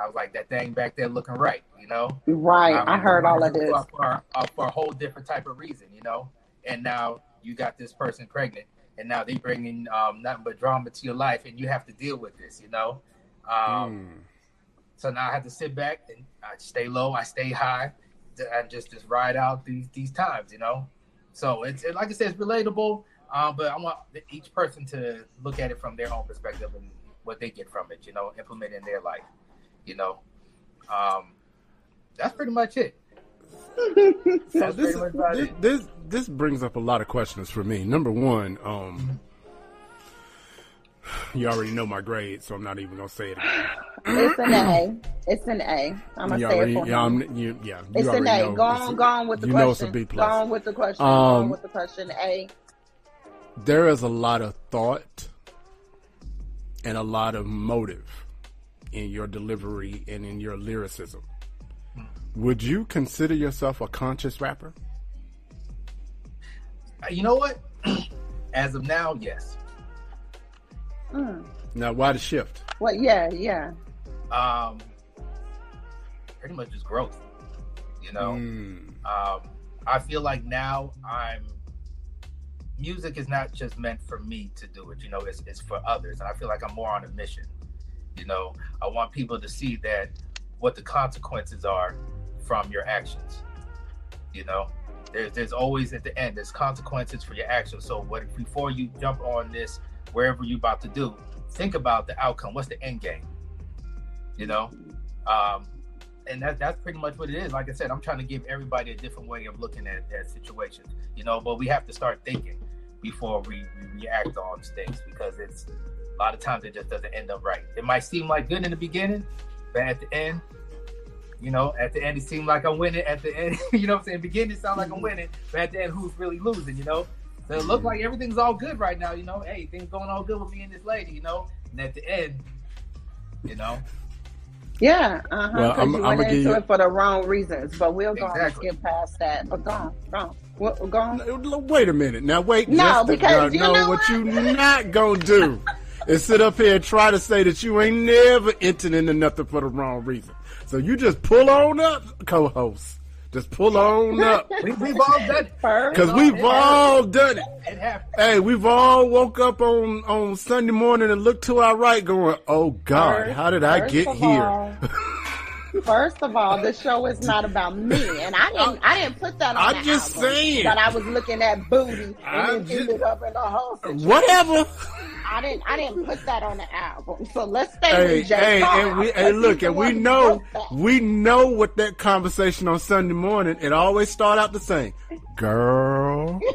[SPEAKER 6] I was like that thing back there looking right. You know,
[SPEAKER 2] Right,
[SPEAKER 6] um,
[SPEAKER 2] I heard all of
[SPEAKER 6] for-
[SPEAKER 2] this.
[SPEAKER 6] for, uh, for a whole different type of reason, you know. And now you got this person pregnant, and now they bring in um, nothing but drama to your life, and you have to deal with this, you know. Um,
[SPEAKER 1] Mm.
[SPEAKER 6] So now I have to sit back and I stay low, I stay high, and just just ride out these these times, you know. So it's it, like I said, it's relatable, uh, but I want each person to look at it from their own perspective and what they get from it, you know, implement in their life, you know. Um, that's pretty much it.
[SPEAKER 1] So this,
[SPEAKER 6] much
[SPEAKER 1] this
[SPEAKER 6] it.
[SPEAKER 1] this this brings up a lot of questions for me. Number one, um, you already know my grade, so I'm not even gonna say it again.
[SPEAKER 2] It's an A. It's an A. I'm gonna
[SPEAKER 1] You
[SPEAKER 2] say
[SPEAKER 1] already,
[SPEAKER 2] it for
[SPEAKER 1] yeah,
[SPEAKER 2] him.
[SPEAKER 1] I'm, you, yeah, you
[SPEAKER 2] It's an A.
[SPEAKER 1] know
[SPEAKER 2] Go on,
[SPEAKER 1] a-
[SPEAKER 2] go on with the
[SPEAKER 1] you
[SPEAKER 2] question.
[SPEAKER 1] know it's a B plus.
[SPEAKER 2] Go on with the question. go
[SPEAKER 1] Um,
[SPEAKER 2] on with the question. A.
[SPEAKER 1] There is a lot of thought and a lot of motive in your delivery and in your lyricism. Would you consider yourself a conscious rapper?
[SPEAKER 3] You know what? As of now, yes.
[SPEAKER 2] Mm.
[SPEAKER 1] Now, why the shift?
[SPEAKER 2] Well, yeah, yeah.
[SPEAKER 3] Um, pretty much just growth. You know,
[SPEAKER 1] Mm.
[SPEAKER 3] um, I feel like now I'm. Music is not just meant for me to do it. You know, it's it's for others, and I feel like I'm more on a mission. You know, I want people to see that what the consequences are from your actions. You know, there's there's always at the end there's consequences for your actions. So what before you jump on this wherever you're about to do, think about the outcome. What's the end game? You know, um, and that that's pretty much what it is. Like I said, I'm trying to give everybody a different way of looking at, at situations. You know, but we have to start thinking before we, we react on things because it's a lot of times it just doesn't end up right. It might seem like good in the beginning, but at the end, you know, at the end it seemed like I'm winning. At the end, you know what I'm saying? Beginning it sound like I'm winning, but at the end, who's really losing? You know, so it looked like everything's all good right now. You know, hey, things going all good with me and this lady. You know, and at the end, you know,
[SPEAKER 2] Yeah, uh huh.
[SPEAKER 1] Well, I'm-
[SPEAKER 2] you
[SPEAKER 1] I'ma
[SPEAKER 2] went
[SPEAKER 1] give
[SPEAKER 2] into
[SPEAKER 1] you-
[SPEAKER 2] it for the wrong reasons. But we'll go on and
[SPEAKER 3] Exactly.
[SPEAKER 2] skip past that. But go on, go on. What, go on.
[SPEAKER 1] Wait a minute. Now, wait.
[SPEAKER 2] No,
[SPEAKER 1] just a-
[SPEAKER 2] because you
[SPEAKER 1] no,
[SPEAKER 2] know
[SPEAKER 1] what
[SPEAKER 2] what?
[SPEAKER 1] you not gonna do is sit up here and try to say that you ain't never entered into nothing for the wrong reason. So you just pull on up, co-host. Just pull on up,
[SPEAKER 3] we, we've all done it.
[SPEAKER 1] Because we've
[SPEAKER 3] it
[SPEAKER 1] all done it.
[SPEAKER 3] It happened.
[SPEAKER 1] Hey, we've all woke up on on Sunday morning and looked to our right, going, "Oh God,
[SPEAKER 2] First-
[SPEAKER 1] how did I get here?"
[SPEAKER 2] all- First of all, the show is not about me, and I didn't. I didn't put that on.
[SPEAKER 1] I'm just
[SPEAKER 2] album,
[SPEAKER 1] saying.
[SPEAKER 2] that I was looking at booty and
[SPEAKER 1] I'm
[SPEAKER 2] it
[SPEAKER 1] just-
[SPEAKER 2] ended up in the whole. situation.
[SPEAKER 1] Whatever.
[SPEAKER 2] I didn't. I didn't put that on the album. So let's stay
[SPEAKER 1] Hey,
[SPEAKER 2] with Jay
[SPEAKER 1] hey, and we, hey, look, and we know, we know what that conversation on Sunday morning. It always start out the same, girl.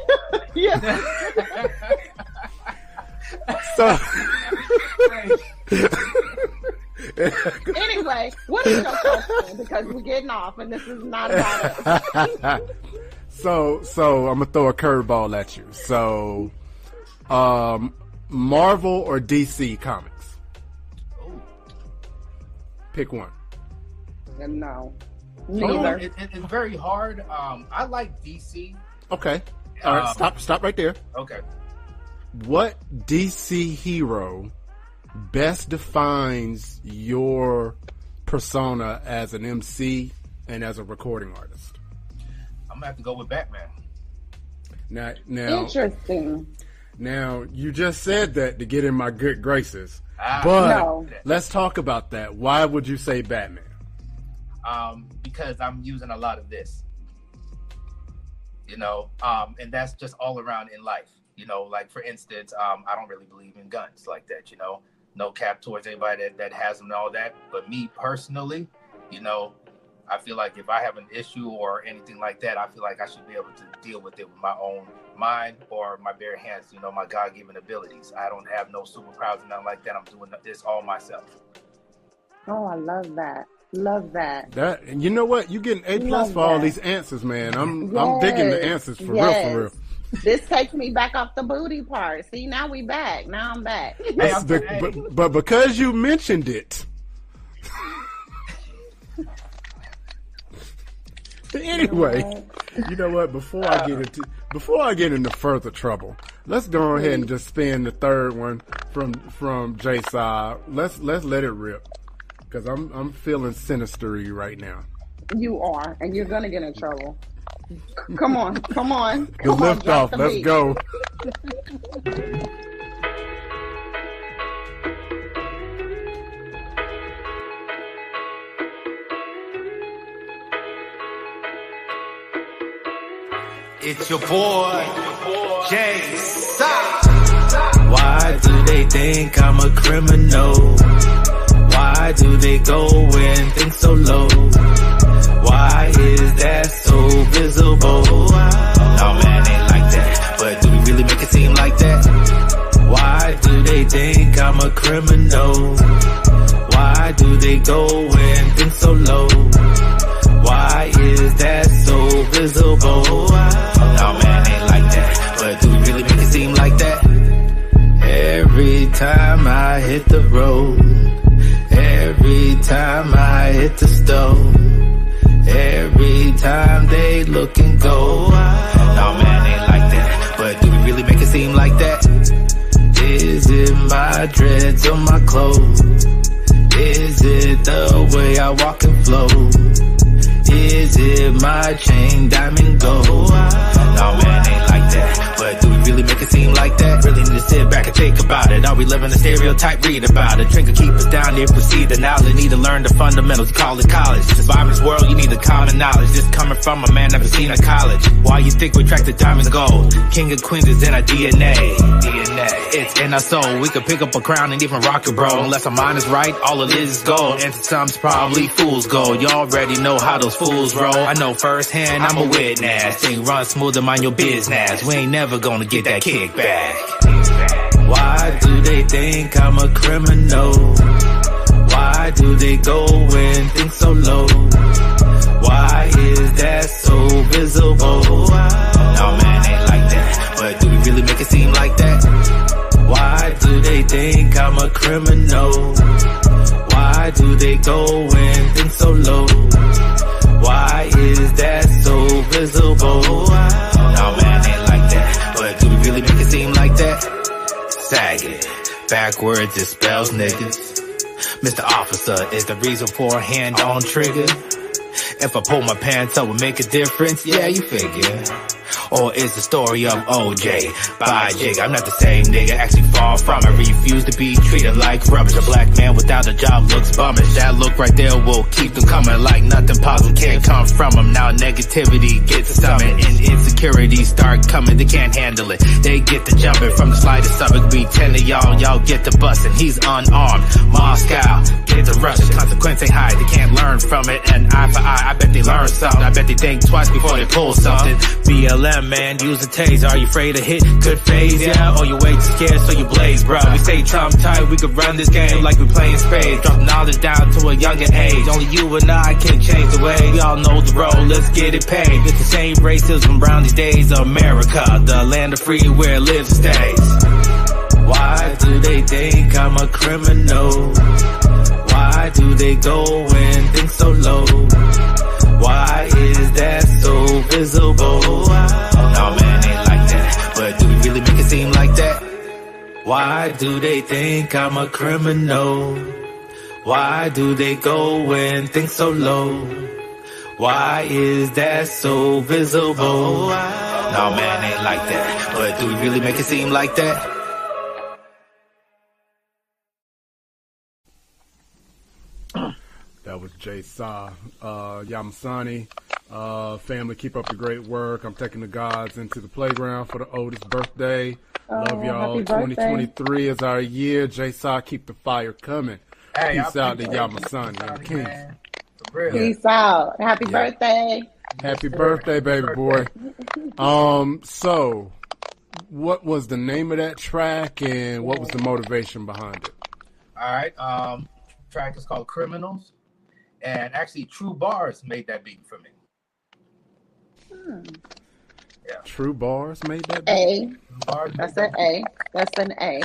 [SPEAKER 2] Yeah.
[SPEAKER 1] So,
[SPEAKER 2] anyway, what is your question? Because we're getting off, and this is not about us.
[SPEAKER 1] so, so I'm gonna throw a curveball at you. So, um, Marvel or DC comics?
[SPEAKER 3] Ooh.
[SPEAKER 1] Pick one.
[SPEAKER 2] No,
[SPEAKER 3] You know,
[SPEAKER 2] neither.
[SPEAKER 3] it, it- it's very hard. Um, I like DC.
[SPEAKER 1] Okay. All right.
[SPEAKER 3] Um,
[SPEAKER 1] Stop. Stop right there.
[SPEAKER 3] Okay.
[SPEAKER 1] What DC hero best defines your persona as an MC and as a recording artist?
[SPEAKER 3] I'm gonna have to go with Batman.
[SPEAKER 1] Now, now,
[SPEAKER 2] Interesting.
[SPEAKER 1] Now, you just said that to get in my good graces,
[SPEAKER 3] Ah,
[SPEAKER 1] but
[SPEAKER 2] No.
[SPEAKER 1] let's talk about that. Why would you say Batman?
[SPEAKER 3] um, because I'm using a lot of this. You know, um, and that's just all around in life. You know, like for instance, um, I don't really believe in guns like that. You know, no cap towards anybody that, that has them and all that. But me personally, you know, I feel like if I have an issue or anything like that, I feel like I should be able to deal with it with my own mind or my bare hands. You know, my God given abilities. I don't have no superpowers and nothing like that. I'm doing this all myself.
[SPEAKER 2] Oh, I love that. Love that.
[SPEAKER 1] That and you know what? You getting A plus
[SPEAKER 2] Love
[SPEAKER 1] for all these answers, man. I'm I'm digging the answers for
[SPEAKER 2] yes.
[SPEAKER 1] real, for real.
[SPEAKER 2] This takes me back off the booty part. See, now we back. Now I'm back.
[SPEAKER 3] Hey, I'm-
[SPEAKER 1] the- but, but because you mentioned it. anyway, you know what? Before I get into before I get into further trouble, let's go ahead and just spin the third one from from Jaysa. Let's let's let it rip because I'm I'm feeling sinistery right now.
[SPEAKER 2] You are, and you're gonna get in trouble. Come on, come on.
[SPEAKER 1] The
[SPEAKER 2] Come on,
[SPEAKER 1] lift off. Let's
[SPEAKER 2] beat.
[SPEAKER 1] go.
[SPEAKER 5] It's your boy, Jaysa. Why do they think I'm a criminal? Why do they go and think so low? Why is that so visible? No man ain't like that, but do we really make it seem like that? Why do they think I'm a criminal? Why do they go and think so low? Why is that so visible? Time I hit the road, every time I hit the stove, every time they look and go. No man ain't like that, but do we
[SPEAKER 3] really make it seem like that? Is it my dreads or my clothes? Is it the way I walk and flow? Is it my chain, diamond, gold? No man, ain't that. But do we really make it seem like that? Really need to sit back and think about it. Are we living a stereotype? Read about it. Drink will keep us down here, proceed the knowledge. Need to learn the fundamentals, call it college. To survive this world, you need the common knowledge. This coming from a man never seen a college. Why you think we track the diamonds gold? King of queens is in our DNA. DNA. It's in our soul. We could pick up a crown and even rock it, bro. Unless our mind is right, all it is is gold. And some's probably fool's gold. You already know how those fools roll. I know firsthand, I'm a witness. Thing run smooth and mind your business. We ain't never gonna get that kickback. Why do they think I'm a criminal? Why do they go and think so low? Why is that so visible? No man ain't like that, but do we really make it seem like that? Why do they think I'm a criminal? Why do they go and think so low? Why is that so visible? Backwards it spells niggas. Mr. Officer is the reason for a hand on trigger. If I pull my pants up, would make a difference? Yeah, you figure. Or is the story of OJ by Jig? I'm not the same nigga, actually far from it. Refuse to be treated like rubbish. A black man without a job looks bummish. That look right there will keep them coming like nothing positive can't come from them. Now negativity gets stomach and insecurities start coming. They can't handle it. They get the jumping from the slightest stomach. Be ten of y'all, y'all get the busting. He's unarmed. Moscow, get the Russian. Consequence ain't high. They can't learn from it. And eye for eye, I bet they learn something. I bet they think twice before they pull something. BLM man, use a taser. Are you afraid to hit? Good phase, yeah. Or you way too scared, so you blaze, bro. We stay tight, we could run this game like we playing spades. Drop knowledge down to a younger age. Only you and I can change the way. We all know the road, let's get it paid. It's the same racism around these days America, the land of free where it lives and stays. Why do they think I'm a criminal? Why do they go and think so low? Why is that so visible? No man ain't like that, but do we really make it seem like that? Why do they think I'm a criminal? Why do they go and think so low? Why is that so visible? No man ain't like that, but do we really make it seem like that?
[SPEAKER 1] That was Jaysa, uh, Yamasani. Uh, family, keep up the great work. I'm taking the gods into the playground for the oldest birthday. Love
[SPEAKER 2] Oh,
[SPEAKER 1] y'all.
[SPEAKER 2] happy birthday.
[SPEAKER 1] 2023 is our year. Jaysa, keep the fire coming.
[SPEAKER 7] Hey,
[SPEAKER 1] Peace out to
[SPEAKER 7] appreciate
[SPEAKER 1] Yamasani King.
[SPEAKER 7] man.
[SPEAKER 2] Peace out. Happy
[SPEAKER 1] Yeah.
[SPEAKER 2] birthday.
[SPEAKER 1] Happy birthday, baby boy. Um, so what was the name of that track and what was the motivation behind it?
[SPEAKER 7] All right. Um, track is called Criminals, and actually, True Bars made that beat for me.
[SPEAKER 1] Yeah, True Bars made that beat?
[SPEAKER 2] A.
[SPEAKER 7] True Bars.
[SPEAKER 2] That's
[SPEAKER 7] made
[SPEAKER 2] an
[SPEAKER 7] that
[SPEAKER 2] A. That's an A.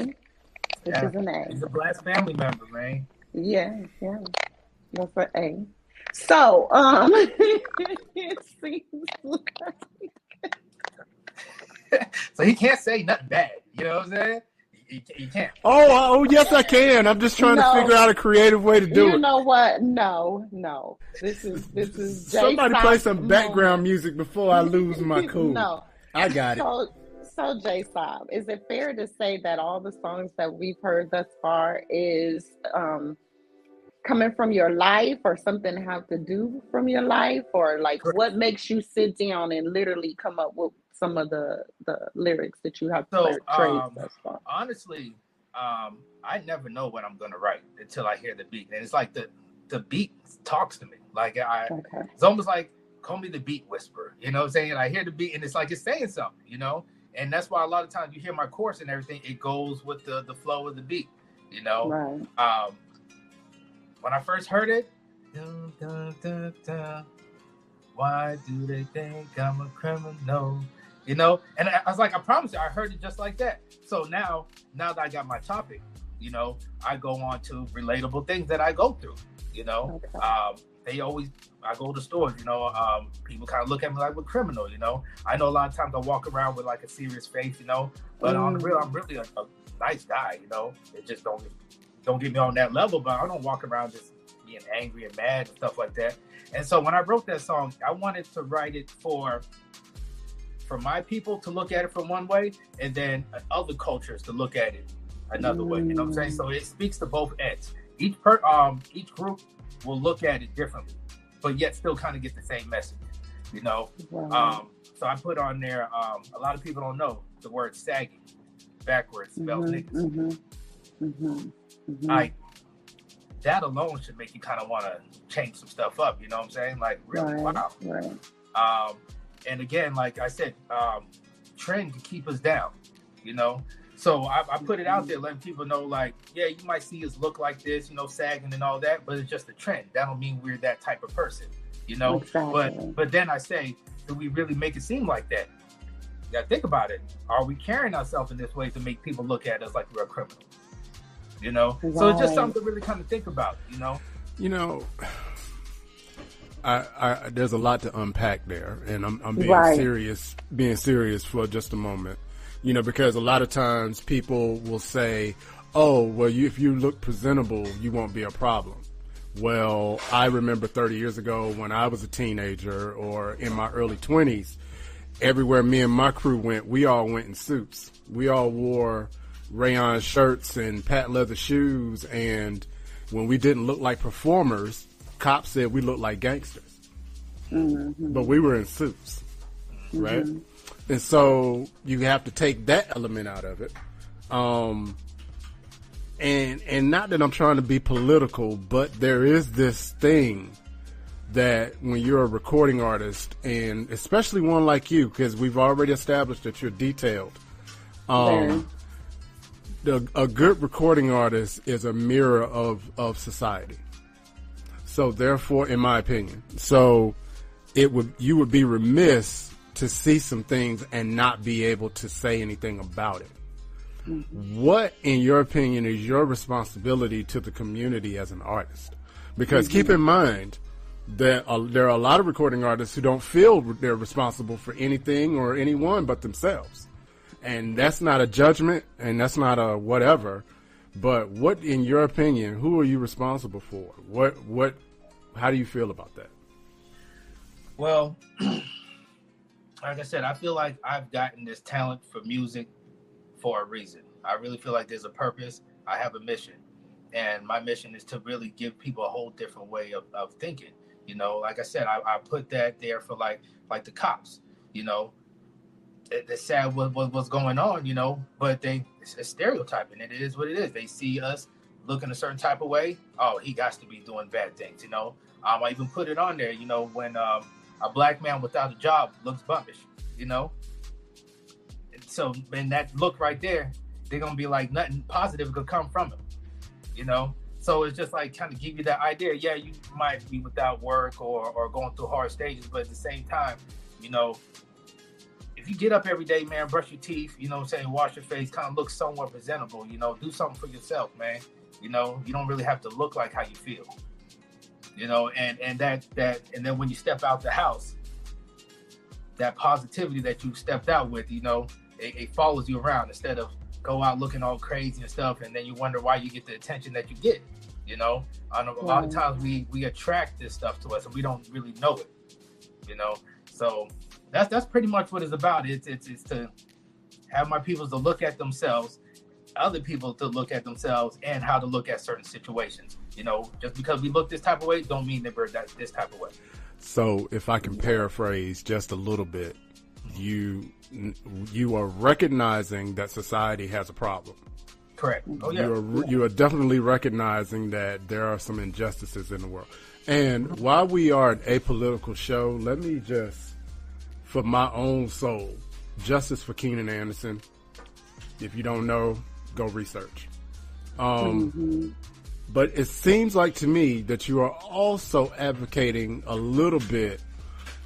[SPEAKER 2] This
[SPEAKER 7] Yeah.
[SPEAKER 2] is an A.
[SPEAKER 7] He's a Blast family member, man.
[SPEAKER 2] Yeah, yeah. That's an A. So, um, it seems like
[SPEAKER 7] So he can't say nothing bad. You know what I'm saying? He, he, he can't.
[SPEAKER 1] Oh, oh, yes, I can. I'm just trying
[SPEAKER 2] No.
[SPEAKER 1] to figure out a creative way to do
[SPEAKER 2] you
[SPEAKER 1] it.
[SPEAKER 2] You know what? No, no. This is this is Jay
[SPEAKER 1] Somebody play some background
[SPEAKER 2] moment.
[SPEAKER 1] music before I lose my cool.
[SPEAKER 2] No.
[SPEAKER 1] I got it.
[SPEAKER 2] So, so Jaysa, is it fair to say that all the songs that we've heard thus far is um, coming from your life, or something have to do from your life, or like what makes you sit down and literally come up with some of the the lyrics that you have
[SPEAKER 7] So, um, honestly, um, I never know what I'm gonna write until I hear the beat, and it's like the the beat talks to me. Like I,
[SPEAKER 2] Okay.
[SPEAKER 7] it's almost like call me the beat whisperer. You know what I'm saying? I hear the beat, and it's like it's saying something. You know, and that's why a lot of times you hear my chorus and everything, it goes with the the flow of the beat. You know,
[SPEAKER 2] Right.
[SPEAKER 7] um, when I first heard it, dun, dun, dun, dun, why do they think I'm a criminal? You know, and I, I was like, I promise you, I heard it just like that. So now, now that I got my topic, you know, I go on to relatable things that I go through. You know,
[SPEAKER 2] Okay.
[SPEAKER 7] um,
[SPEAKER 3] they always I go to stores, you know, um, people kind of look at me like a criminal, you know. I know a lot of times I walk around with like a serious face, you know, but on the real, I'm really a, a nice guy, you know. It just don't don't get me on that level, but I don't walk around just being angry and mad and stuff like that. And so when I wrote that song, I wanted to write it for for my people to look at it from one way, and then other cultures to look at it another way. You know what I'm saying? So it speaks to both ends. Each per um each group will look at it differently, but yet still kind of get the same message. You know.
[SPEAKER 2] Wow.
[SPEAKER 3] Um, so I put on there. Um, a lot of people don't know the word sagging backwards spells
[SPEAKER 2] Mhm,
[SPEAKER 3] niggas.
[SPEAKER 2] mhm, mhm, mhm.
[SPEAKER 3] Like that alone should make you kind of want to change some stuff up. You know what I'm saying? Like really,
[SPEAKER 2] right,
[SPEAKER 3] wow.
[SPEAKER 2] right.
[SPEAKER 3] Um, and again, like I said, um, trend can keep us down, you know. So I, I put it out there, letting people know, like, yeah, you might see us look like this, you know, sagging and all that, but it's just a trend. That don't mean we're that type of person, you know.
[SPEAKER 2] Exactly.
[SPEAKER 3] But but then I say, do we really make it seem like that? You gotta think about it. Are we carrying ourselves in this way to make people look at us like we're a criminal? You know. So it's just something to really kind of think about, you know.
[SPEAKER 1] You know, I, I there's a lot to unpack there, and I'm, I'm being
[SPEAKER 2] Right.
[SPEAKER 1] serious, being serious for just a moment. You know, because a lot of times people will say, "Oh, well, you, if you look presentable, you won't be a problem." Well, I remember 30 years ago when I was a teenager or in my early 20s, everywhere me and my crew went, we all went in suits. We all wore rayon shirts and patent leather shoes. And when we didn't look like performers, cops said we looked like gangsters. But we were in suits, right? And so you have to take that element out of it. Um, and and not that I'm trying to be political, but there is this thing that when you're a recording artist, and especially one like you, because we've already established that you're detailed. Um, the, a good recording artist is a mirror of of society. So therefore, in my opinion, so it would you would be remiss to see some things and not be able to say anything about it. What, in your opinion, is your responsibility to the community as an artist? Because keep in mind that uh, there are a lot of recording artists who don't feel they're responsible for anything or anyone but themselves. And that's not a judgment and that's not a whatever. But what, in your opinion, who are you responsible for? What, what, how do you feel about that?
[SPEAKER 3] Well, like I said, I feel like I've gotten this talent for music for a reason. I really feel like there's a purpose. I have a mission. And my mission is to really give people a whole different way of, of thinking. You know, like I said, I, I put that there for like like the cops, you know. It, it's sad what, what what's going on, you know, but they it's stereotyping. It is what it is. They see us looking a certain type of way. Oh, he got to be doing bad things, you know. Um, I even put it on there, you know, when um, a black man without a job looks bumpish, you know. So, and that look right there, they're gonna be like nothing positive could come from it, you know. So it's just like kind of give you that idea. Yeah, you might be without work or or going through hard stages, but at the same time, you know, if you get up every day, man, brush your teeth, you know what I'm saying, wash your face, kind of look somewhat presentable, you know, do something for yourself, man. You know, you don't really have to look like how you feel. You know, and and that that and then when you step out the house, that positivity that you stepped out with, you know, it, it follows you around instead of go out looking all crazy and stuff, and then you wonder why you get the attention that you get. You know, on a, a lot of
[SPEAKER 2] mm.
[SPEAKER 3] times we we attract this stuff to us and we don't really know it. You know, so that's that's pretty much what it's about. It's it's it's to have my people to look at themselves, other people to look at themselves, and how to look at certain situations. You know, just because we look this type of way, don't mean that we're that this type of way.
[SPEAKER 1] So, if I can paraphrase just a little bit, you you are recognizing that society has a problem.
[SPEAKER 3] Correct. Oh yeah.
[SPEAKER 1] You are you are definitely recognizing that there are some injustices in the world. And while we are an apolitical show, let me just, for my own soul, justice for Keenan Anderson. If you don't know, go research. Um, But it seems like to me that you are also advocating a little bit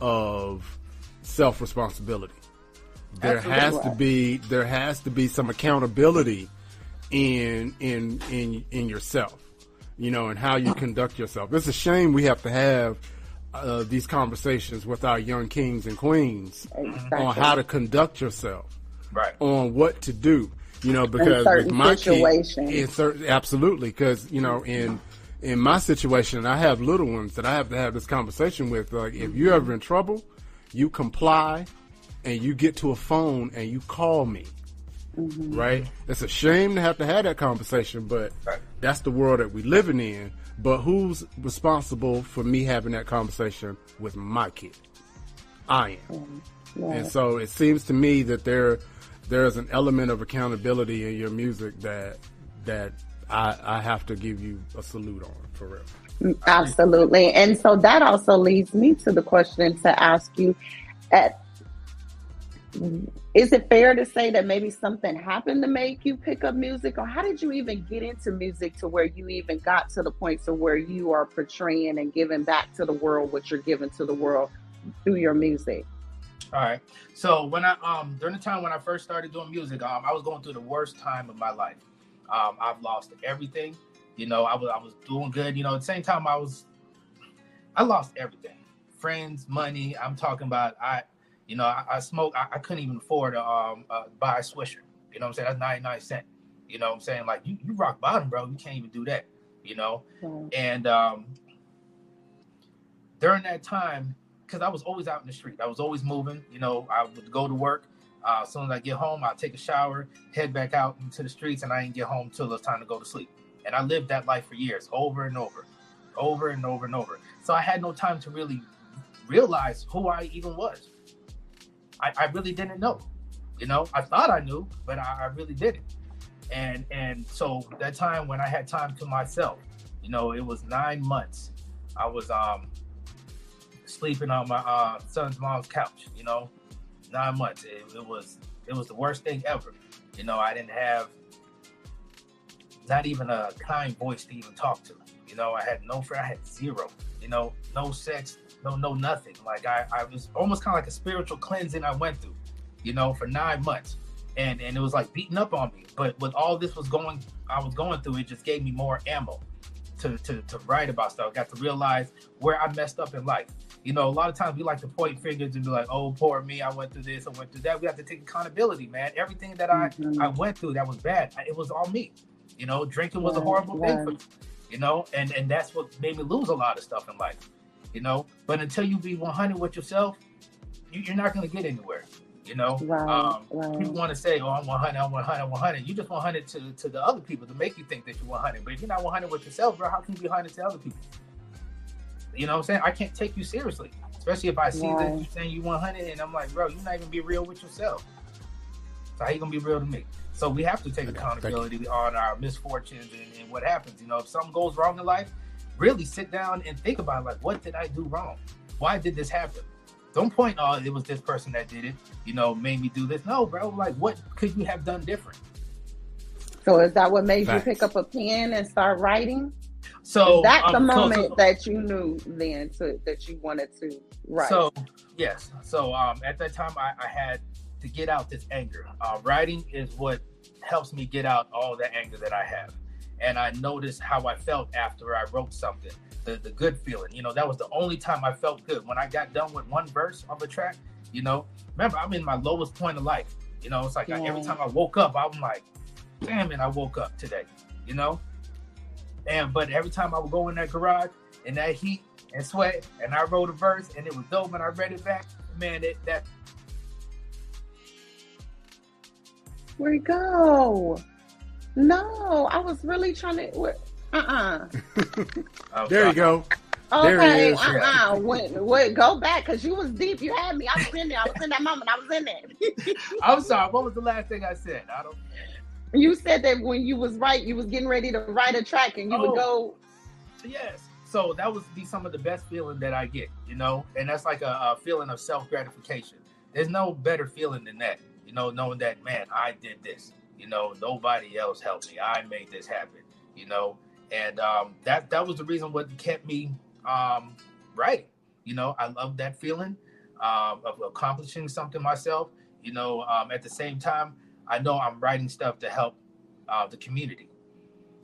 [SPEAKER 1] of self responsibility. There
[SPEAKER 3] Absolutely.
[SPEAKER 1] has to be there has to be some accountability in in in in yourself. you know, and how you conduct yourself. It's a shame we have to have uh, these conversations with our young kings and queens
[SPEAKER 2] Exactly.
[SPEAKER 1] on how to conduct yourself,
[SPEAKER 3] Right.
[SPEAKER 1] on what to do. You know, because
[SPEAKER 2] certain
[SPEAKER 1] with my kid, in certain, absolutely, because you know, in in my situation, I have little ones that I have to have this conversation with. Like, if you're ever in trouble, you comply, and you get to a phone and you call me. Mm-hmm. Right? It's a shame to have to have that conversation, but that's the world that we're living in. But who's responsible for me having that conversation with my kid? I am.
[SPEAKER 2] Mm, yeah.
[SPEAKER 1] And so it seems to me that there there's an element of accountability in your music that that I, I have to give you a salute on for real.
[SPEAKER 2] Absolutely. And so that also leads me to the question to ask you at is it fair to say that maybe something happened to make you pick up music or how did you even get into music to where you even got to the point to where you are portraying and giving back to the world what you're giving to the world through your music?
[SPEAKER 3] All right. So when I um during the time when I first started doing music, um, I was going through the worst time of my life. Um, I've lost everything. You know, I was I was doing good. You know, at the same time I was I lost everything. Friends, money. I'm talking about I you know, I, I smoke I, I couldn't even afford to um uh, buy a swisher. You know what I'm saying? That's 99 cent. You know what I'm saying? Like you, you rock bottom, bro. You can't even do that. You know? And um, during that time, because I was always out in the street, I was always moving. You know, I would go to work. Uh, as soon as I get home, I'd take a shower, head back out into the streets, and I didn't get home till it was time to go to sleep. And I lived that life for years, over and over, over and over and over. So I had no time to really realize who I even was. I, I really didn't know. You know, I thought I knew, but I, I really didn't. And and so that time when I had time to myself, you know, it was nine months. I was um sleeping on my uh, son's mom's couch. You know, nine months. It, it was it was the worst thing ever. You know, I didn't have not even a kind voice to even talk to. You know, I had no friend. I had zero. You know, no sex, no no nothing. Like I, I was almost kind of like a spiritual cleansing I went through. You know, for nine months, and and it was like beating up on me. But with all this was going, I was going through, it just gave me more ammo to to to write about stuff. Got to realize where I messed up in life. You know, a lot of times we like to point fingers and be like, "Oh, poor me! I went through this, I went through that." We have to take accountability, man. Everything that I
[SPEAKER 2] Mhm.
[SPEAKER 3] I went through that was bad, it was all me. You know, drinking was a
[SPEAKER 2] Right,
[SPEAKER 3] horrible thing for me. You know, and and that's what made me lose a lot of stuff in life. You know, but until you be 100 with yourself, you, you're not going to get anywhere. You know,
[SPEAKER 2] Right,
[SPEAKER 3] um,
[SPEAKER 2] right.
[SPEAKER 3] people want to say, "Oh, I'm 100, I'm 100, I'm 100." You just 100 to to the other people to make you think that you're 100. But if you're not 100 with yourself, bro, how can you be 100 to other people? You know what I'm saying? I can't take you seriously, especially if I see that you're saying you 100 and I'm like, bro, you're not even be real with yourself. So how you gonna be real to me? So we have to take
[SPEAKER 1] Thank you.
[SPEAKER 3] accountability on our misfortunes and, and what happens. You know, if something goes wrong in life, really sit down and think about like, what did I do wrong? Why did this happen? Don't point, oh, it was this person that did it. You know, made me do this. No, bro. Like, what could you have done different?
[SPEAKER 2] So is that what made
[SPEAKER 1] Facts.
[SPEAKER 2] you pick up a pen and start writing?
[SPEAKER 3] So
[SPEAKER 2] is that the
[SPEAKER 3] um, so-
[SPEAKER 2] moment
[SPEAKER 3] so-
[SPEAKER 2] that you knew then to that you wanted to write?
[SPEAKER 3] So yes, so um, at that time I, I had to get out this anger. Uh, writing is what helps me get out all the anger that I have, and I noticed how I felt after I wrote something. The the good feeling, you know, that was the only time I felt good when I got done with one verse of a track. You know, remember I'm in my lowest point of life. You know, it's like I, every time I woke up, I'm like, damn it, I woke up today. You know, and but every time I would go in that garage in that heat and sweat, and I wrote a verse, and it was dope, and I read it back, man, it, that
[SPEAKER 2] Where'd he go? No, I was really trying to. Uh uh
[SPEAKER 3] oh,
[SPEAKER 1] There you go. There
[SPEAKER 2] Okay,
[SPEAKER 1] it is.
[SPEAKER 2] uh uh Wait, wait, go back because you was deep. You had me. I was in there. I was in that moment. I was in there.
[SPEAKER 3] I'm sorry. What was the last thing I said? I don't.
[SPEAKER 2] You said that when you was right, you was getting ready to write a track, and you
[SPEAKER 3] Oh.
[SPEAKER 2] would go.
[SPEAKER 3] Yes. So that was be some of the best feeling that I get, you know, and that's like a, a feeling of self gratification. There's no better feeling than that, you know, knowing that man, I did this. You know, nobody else helped me. I made this happen. You know, and um, that that was the reason what kept me um, writing. You know, I love that feeling um, of accomplishing something myself. You know, um, at the same time, I know I'm writing stuff to help uh, the community.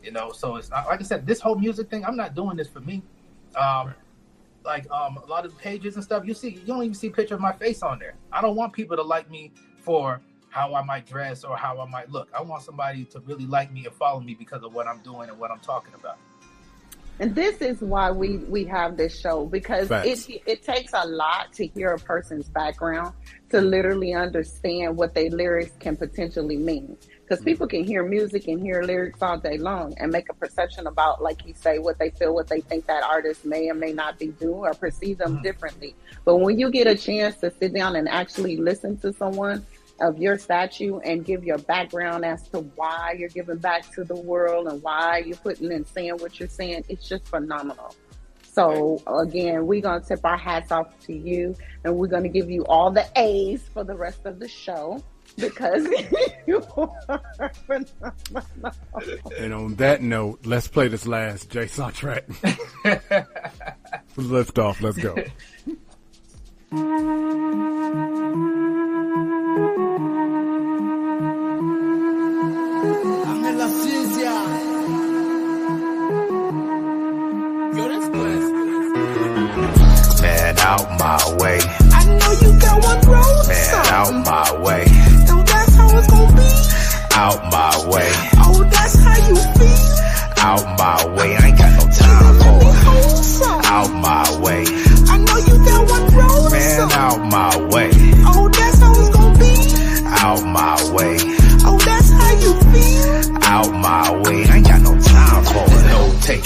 [SPEAKER 8] You know, so it's not like I said. This whole music thing, I'm not doing this for me. Um, like um, a lot of the pages and stuff, you see, you don't even see a picture of my face on there. I don't want people to like me for how I might dress or how I might look. I want somebody to really like me and follow me because of what I'm doing and what I'm talking about.
[SPEAKER 2] And this is why we we have this show because
[SPEAKER 1] Facts.
[SPEAKER 2] it it takes a lot to hear a person's background to literally understand what their lyrics can potentially mean. Because mm-hmm. people can hear music and hear lyrics all day long and make a perception about, like you say, what they feel, what they think that artist may or may not be doing or perceive them mm-hmm. differently. But when you get a chance to sit down and actually listen to someone of your statue and give your background as to why you're giving back to the world and why you're putting and saying what you're saying, it's just phenomenal. So again, we're gonna tip our hats off to you, and we're gonna give you all the A's for the rest of the show because you are phenomenal.
[SPEAKER 1] And on that note, let's play this last Jaysa track. Lift off. Let's go.
[SPEAKER 3] Man, out my way.
[SPEAKER 9] I know you got one road.
[SPEAKER 3] Man, out my way.
[SPEAKER 9] So that's how it's gonna be.
[SPEAKER 3] Out my way.
[SPEAKER 9] Oh, that's how you feel.
[SPEAKER 3] Out my way. I ain't got no time for it. Out my way.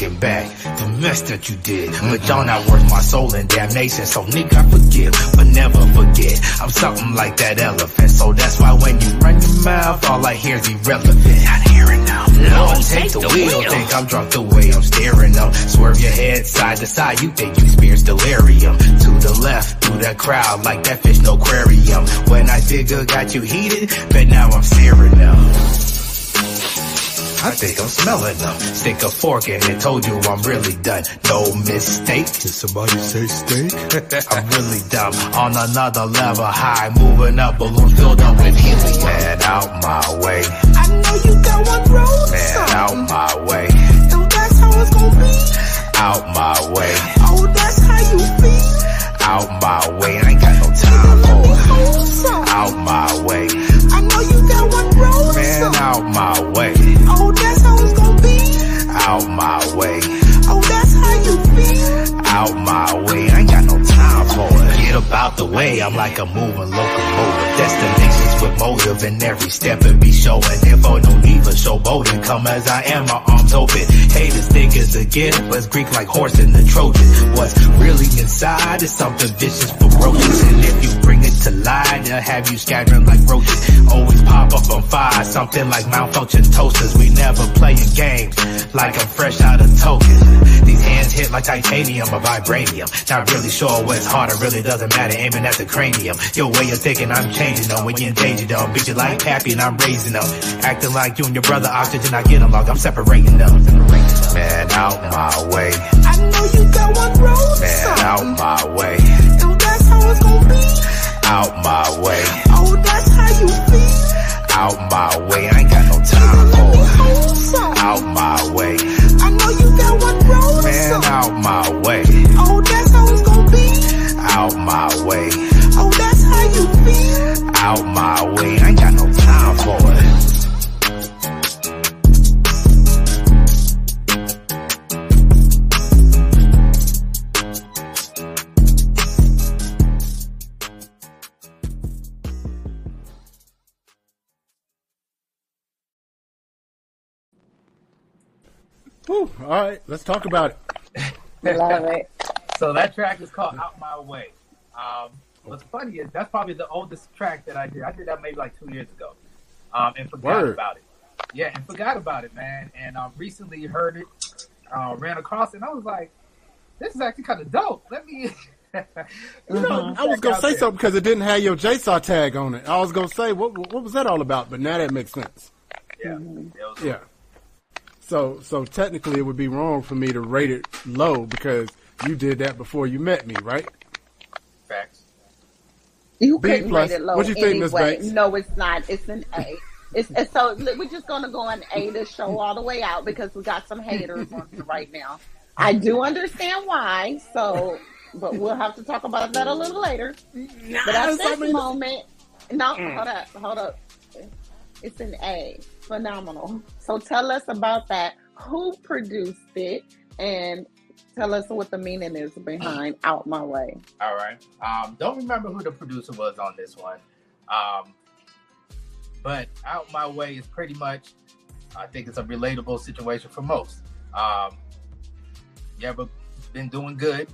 [SPEAKER 3] Taking back the mess that you did. But y'all not worth my soul and damnation. So nigga, I forgive, but never forget. I'm something like that elephant. So that's why when you run your mouth, all I hear is irrelevant. Not hearing now. No, take the wheel. Think I'm drunk the way I'm staring up. Swerve your head side to side. You think you experience delirium. To the left, through that crowd, like that fish no aquarium. When I figure got you heated, but now I'm searing up. I think I'm smelling them. Stick a fork in it, told you I'm really done. No mistake. Did somebody say steak? I'm really dumb. On another level high, moving up, balloon filled up with helium. Man, out my way.
[SPEAKER 9] I know you got one road.
[SPEAKER 3] Man,
[SPEAKER 9] son.
[SPEAKER 3] out my way.
[SPEAKER 9] So that's how it's gonna be.
[SPEAKER 3] Out my way.
[SPEAKER 9] Oh, that's how you feel.
[SPEAKER 3] Out my way. I ain't got no time for it.
[SPEAKER 9] Oh.
[SPEAKER 3] Out my way.
[SPEAKER 9] I know you got one road.
[SPEAKER 3] Man,
[SPEAKER 9] son.
[SPEAKER 3] out my way. My way.
[SPEAKER 9] Oh, that's how you feel.
[SPEAKER 3] out my way. I ain't got no time for it. Get about the way. I'm like a moving locomotive. Destinations with motive in every step and be showing info. No need for showboating. Come as I am, my arms open. Haters think it's a gift, but it's Greek like horse in the Trojan. What's really inside is something vicious, for ferocious. And if you bring it to light, they'll have you scattering like roaches. Always pop up on fire, something like malfunction toasters. We never playing games like I'm fresh out of token. These hands hit like titanium or vibranium. Not really sure what's harder, really doesn't matter. Aiming at the cranium. Your way of thinking, I'm changing them. When you them, beat you like Pappy and I'm raising them. Acting like you and your brother oxygen, I get along. I'm separating them. Man, out my way.
[SPEAKER 9] I know you got one road.
[SPEAKER 3] Man, out my way.
[SPEAKER 9] So that's how it's gonna be.
[SPEAKER 3] Out my way.
[SPEAKER 9] Oh, that's how you feel.
[SPEAKER 3] Out my way. I ain't got no time for it.
[SPEAKER 9] Oh.
[SPEAKER 3] Out my way.
[SPEAKER 9] I know you got one road.
[SPEAKER 3] Man, out my way.
[SPEAKER 9] Oh, that's how it's gonna be.
[SPEAKER 3] Out my way.
[SPEAKER 9] Oh, that's how you feel.
[SPEAKER 3] Out my way. I ain't got no time for it.
[SPEAKER 1] Whew, all right, let's talk about it.
[SPEAKER 2] Love it.
[SPEAKER 8] So that track is called Out My Way. Um, what's funny is that's probably the oldest track that I did. I did that maybe like two years ago, um, and forgot
[SPEAKER 1] Word.
[SPEAKER 8] about it. Yeah, and forgot about it, man. And um, recently heard it, uh, ran across it, and I was like, "This is actually kind of dope." Let me.
[SPEAKER 1] You know, I was gonna say
[SPEAKER 8] there.
[SPEAKER 1] something because it didn't have your Jaysa tag on it. I was gonna say what what was that all about, but now that makes sense.
[SPEAKER 8] Yeah, it was-
[SPEAKER 1] Yeah. So so technically, it would be wrong for me to rate it low because you did that before you met me, right?
[SPEAKER 8] facts.
[SPEAKER 2] You
[SPEAKER 1] B
[SPEAKER 2] couldn't
[SPEAKER 1] plus.
[SPEAKER 2] rate it low
[SPEAKER 1] What you think, Miss
[SPEAKER 2] anyway.
[SPEAKER 1] Banks?
[SPEAKER 2] No, it's not. It's an A. It's, it's so we're just gonna go on A to show all the way out because we got some haters on it right now. I do understand why, so but we'll have to talk about that a little later. But at
[SPEAKER 1] Yes, I
[SPEAKER 2] this
[SPEAKER 1] mean-
[SPEAKER 2] moment, no,
[SPEAKER 1] Mm.
[SPEAKER 2] hold up, hold up. It's an A. Phenomenal. So tell us about that. Who produced it and tell us what the meaning is behind Out My Way.
[SPEAKER 3] All right. Um, don't remember who the producer was on this one. Um, but out my way is pretty much, I think it's a relatable situation for most. Um, you ever been doing good,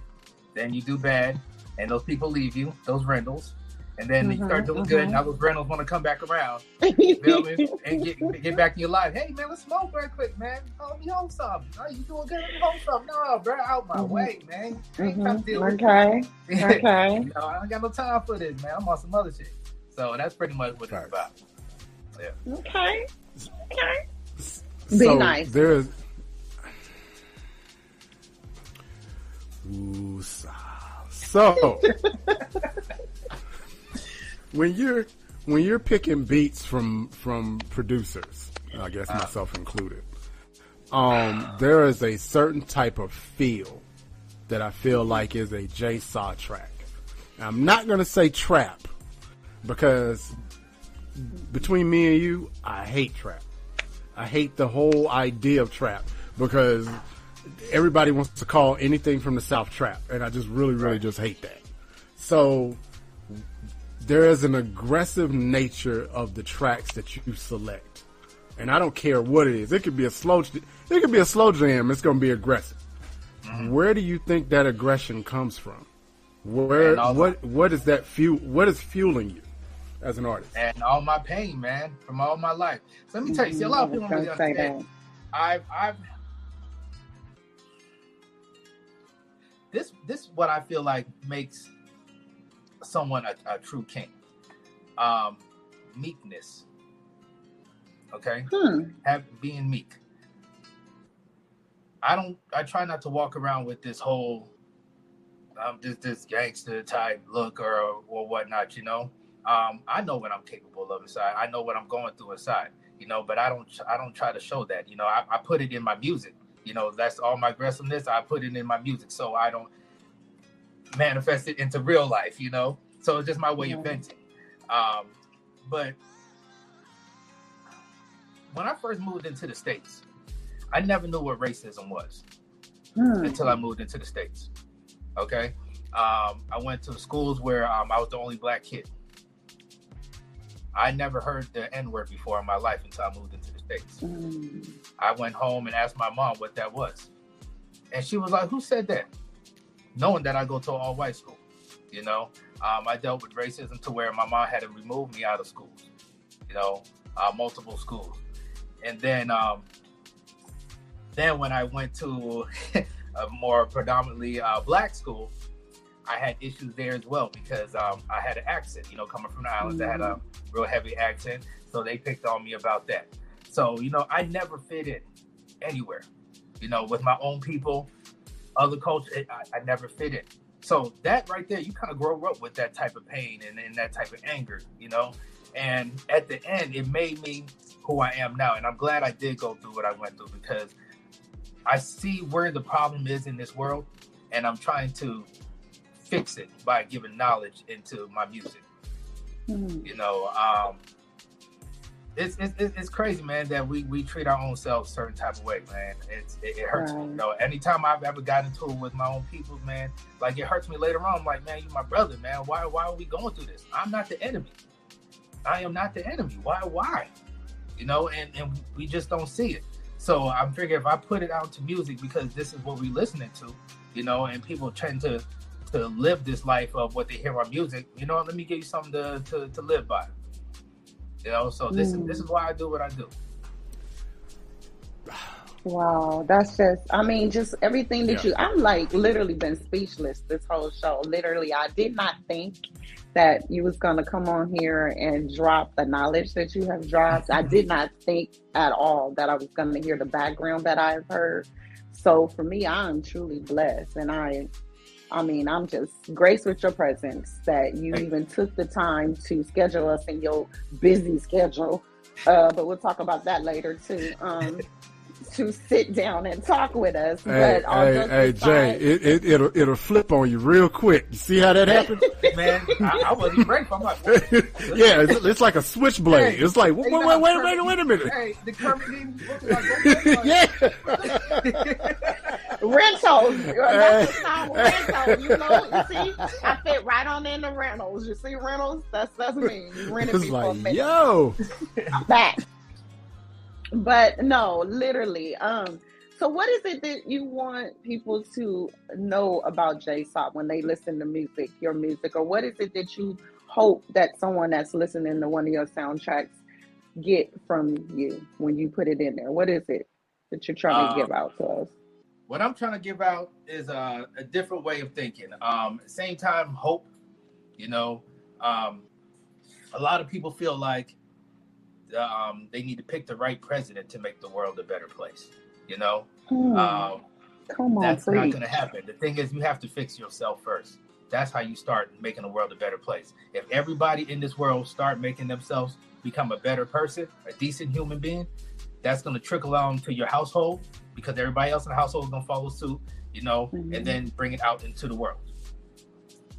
[SPEAKER 3] then you do bad, and those people leave you, those rentals, and then you start doing good, and
[SPEAKER 2] mhm.
[SPEAKER 3] now those rentals want to come back around, you feel me? and get, get back in your life. Hey man, let's smoke right quick, man. Oh, let me hold something. Oh, you doing good? Let me hold something. No, bro, out my
[SPEAKER 2] Mhm.
[SPEAKER 3] way, man. I ain't trying to deal with
[SPEAKER 2] Okay. Okay.
[SPEAKER 3] you know, I don't got no time for this, man. I'm on some other shit. So that's pretty much what
[SPEAKER 1] Right.
[SPEAKER 3] it's about.
[SPEAKER 2] Okay. Okay. Be nice.
[SPEAKER 1] There's. Ooh, sa- So when you're when you're picking beats from from producers, I guess myself included, um, there is a certain type of feel that I feel like is a Jaysa track. I'm not gonna say trap because between me and you, I hate trap. I hate the whole idea of trap because everybody wants to call anything from the South trap, and I just really, really just hate that. So there is an aggressive nature of the tracks that you select, and I don't care what it is. It could be a slow, it could be a slow jam. It's going to be aggressive. Mm-hmm. Where do you think that aggression comes from? Where
[SPEAKER 3] And all
[SPEAKER 1] what what is that fuel? What is fueling you as an artist?
[SPEAKER 3] And all my pain, man, from all my life. So let me tell you, see, a lot of
[SPEAKER 2] mm-hmm.
[SPEAKER 3] people don't really
[SPEAKER 2] say
[SPEAKER 3] understand.
[SPEAKER 2] that.
[SPEAKER 3] I've, I've, this, this is what I feel like makes someone a, a true king. Um, meekness. Okay.
[SPEAKER 2] Hmm.
[SPEAKER 3] have being meek. I don't. I try not to walk around with this whole, um, this this gangster type look or or whatnot. You know, um, I know what I'm capable of inside. I know what I'm going through inside. You know, but I don't. I don't try to show that. You know, I, I put it in my music. You know, that's all my aggressiveness. I put it in my music, so I don't manifest it into real life. You know, so it's just my way of venting. Um, but when I first moved into the states, I never knew what racism was
[SPEAKER 2] Hmm.
[SPEAKER 3] until I moved into the states. Okay, um, I went to schools where um, I was the only black kid. I never heard the N word before in my life until I moved into the states.
[SPEAKER 2] Hmm.
[SPEAKER 3] I went home and asked my mom what that was, and she was like, "Who said that?" Knowing that I go to an all white school, you know, um, I dealt with racism to where my mom had to remove me out of schools, you know, uh, multiple schools, and then um, then when I went to a more predominantly uh, black school, I had issues there as well because um, I had an accent, you know, coming from the islands, I had a real heavy accent, so they picked on me about that. So you know, I never fit in anywhere, you know, with my own people, other culture, it, I, I never fit in. So that right there, you kind of grow up with that type of pain and, and that type of anger, you know. And at the end, it made me who I am now, and I'm glad I did go through what I went through because I see where the problem is in this world, and I'm trying to fix it by giving knowledge into my music.
[SPEAKER 2] Hmm.
[SPEAKER 3] You know, um, it's, it's it's crazy, man, that we we treat our own selves a certain type of way, man. It's it, it hurts me.
[SPEAKER 2] Right.
[SPEAKER 3] You know, anytime I've ever gotten into it with my own people, man, like it hurts me later on. I'm like, man, you my brother, man. Why why are we going through this? I'm not the enemy. I am not the enemy. Why why? You know, and and we just don't see it. So I'm figuring if I put it out to music because this is what we're listening to, you know, and people tend to to live this life of what they hear on music, you know, let me give you something to to, to live by. You know, so this is
[SPEAKER 2] Mm.
[SPEAKER 3] this is why I do what I do.
[SPEAKER 2] Wow, that's just, I mean, just everything that
[SPEAKER 1] Yeah.
[SPEAKER 2] you, I'm like literally been speechless this whole show. Literally, I did not think that you was going to come on here and drop the knowledge that you have dropped. I did not think at all that I was going to hear the background that I've heard. So for me, I'm truly blessed. And I, I mean, I'm just graced with your presence that you
[SPEAKER 3] Thank
[SPEAKER 2] even took the time to schedule us in your busy schedule uh, but we'll talk about that later too. Um, to sit down and talk with us.
[SPEAKER 1] Hey,
[SPEAKER 2] but
[SPEAKER 1] hey, hey,
[SPEAKER 2] aside-
[SPEAKER 1] Jay, it, it, it'll, it'll flip on you real quick. You see how that happened?
[SPEAKER 3] Man, I, I wasn't ready for my.
[SPEAKER 1] yeah, it's, it's like a switchblade.
[SPEAKER 3] Hey,
[SPEAKER 1] it's like, wait,
[SPEAKER 3] hey,
[SPEAKER 1] wait, wait, wait, wait a minute.
[SPEAKER 3] Hey, the Kermit didn't look like
[SPEAKER 1] yeah.
[SPEAKER 2] Rentals. That's the song, rentals. You know, you see, I fit right on in the rentals. You see rentals? That's that's me. You rented
[SPEAKER 1] It's
[SPEAKER 2] me
[SPEAKER 1] like, yo.
[SPEAKER 2] back. But no, literally. Um, so what is it that you want people to know about Jaysa when they listen to music, your music, or what is it that you hope that someone that's listening to one of your soundtracks get from you when you put it in there? What is it that you're trying
[SPEAKER 3] Um,
[SPEAKER 2] to give out to us?
[SPEAKER 3] What I'm trying to give out is a, a different way of thinking. Um, same time, hope. You know, um, a lot of people feel like um, they need to pick the right president to make the world a better place. You know,
[SPEAKER 2] Hmm,
[SPEAKER 3] um,
[SPEAKER 2] come on,
[SPEAKER 3] that's not going to happen. The thing is, you have to fix yourself first. That's how you start making the world a better place. If everybody in this world start making themselves become a better person, a decent human being, that's going to trickle on to your household because everybody else in the household is going to follow suit, you know,
[SPEAKER 2] Mhm.
[SPEAKER 3] and then bring it out into the world.